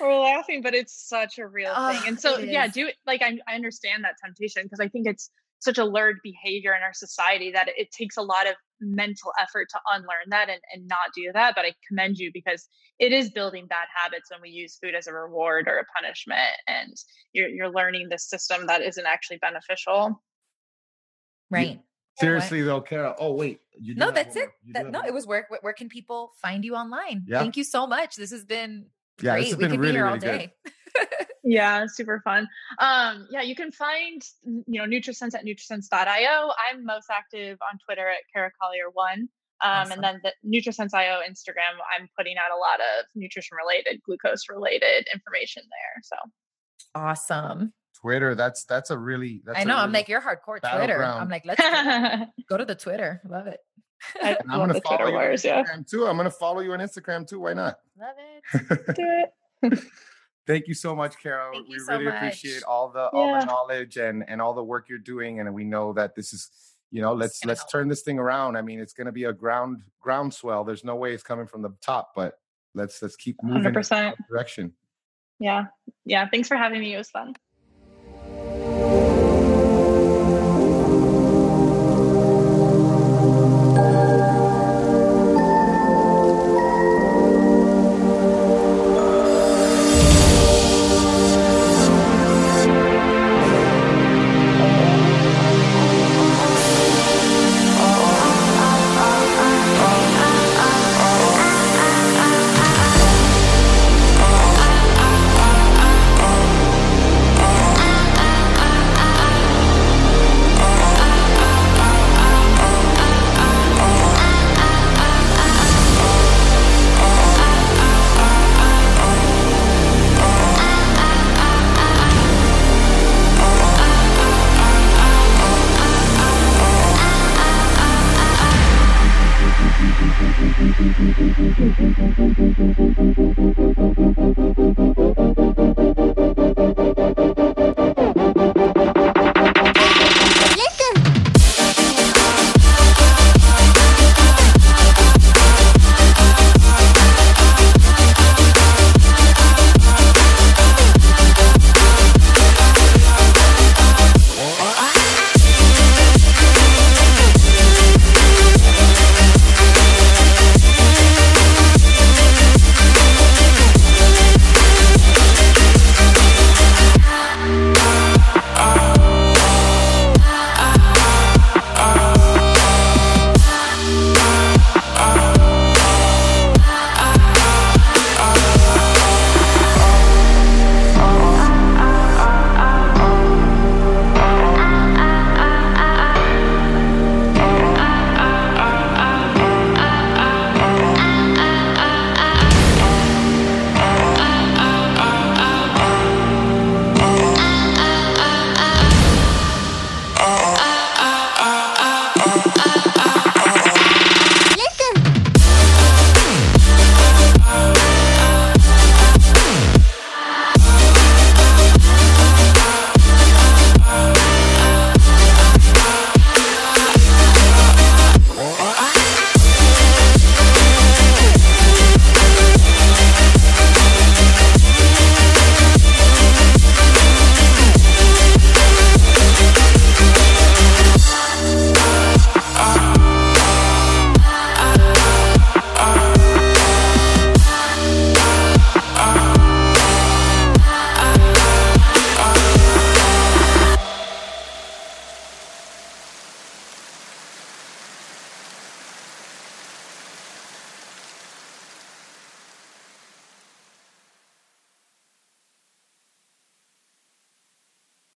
Speaker 4: we're laughing but it's such a real
Speaker 3: Ugh,
Speaker 4: thing and so yeah
Speaker 3: is.
Speaker 4: do it like I, I understand that temptation because i think it's such a learned behavior in our society that it, it takes a lot of mental effort to unlearn that and, and not do that but i commend you because it is building bad habits when we use food as a reward or a punishment and you're, you're learning this system that isn't actually beneficial
Speaker 3: Right.
Speaker 2: Seriously though, Kara. Oh wait, you
Speaker 3: No, that's it.
Speaker 2: more.
Speaker 3: That, no,
Speaker 2: one
Speaker 3: it was where, where where can people find you online?
Speaker 2: Yeah.
Speaker 3: Thank you so much. This has been
Speaker 2: Yeah,
Speaker 3: great.
Speaker 2: this has
Speaker 3: we
Speaker 2: been
Speaker 3: could
Speaker 2: really,
Speaker 3: be here all
Speaker 2: really
Speaker 3: day. *laughs*
Speaker 4: Yeah, super fun. Um, yeah, you can find you know NutriSense at nutrisense.io. I'm most active on Twitter at Kara Collier one. Um,
Speaker 3: Awesome.
Speaker 4: and then the NutriSense.io Instagram, I'm putting out a lot of nutrition related, glucose related information there. So
Speaker 3: Awesome.
Speaker 2: Twitter. That's that's a really. That's
Speaker 3: I
Speaker 2: a
Speaker 3: know. I'm like, you're hardcore Twitter. I'm like, let's go, *laughs* go to the Twitter. Love it.
Speaker 4: love
Speaker 2: I'm gonna
Speaker 4: the
Speaker 2: follow
Speaker 4: Twitter
Speaker 2: you on
Speaker 4: wars. Yeah,
Speaker 2: Instagram too. I'm gonna follow you on Instagram too. Why not? *laughs*
Speaker 3: Love it. *laughs*
Speaker 4: do it.
Speaker 2: Thank you so much, Carol.
Speaker 3: Thank
Speaker 2: we
Speaker 3: you so
Speaker 2: really
Speaker 3: much.
Speaker 2: appreciate all the all
Speaker 4: Yeah.
Speaker 2: the knowledge and and all the work you're doing. And we know that this is, you know, let's
Speaker 3: gonna
Speaker 2: let's turn this thing around. I mean, it's going to be a ground groundswell. There's no way it's coming from the top, but let's let's keep moving
Speaker 4: 100%.
Speaker 2: that direction.
Speaker 4: Yeah, yeah. Thanks for having me. It was fun. Música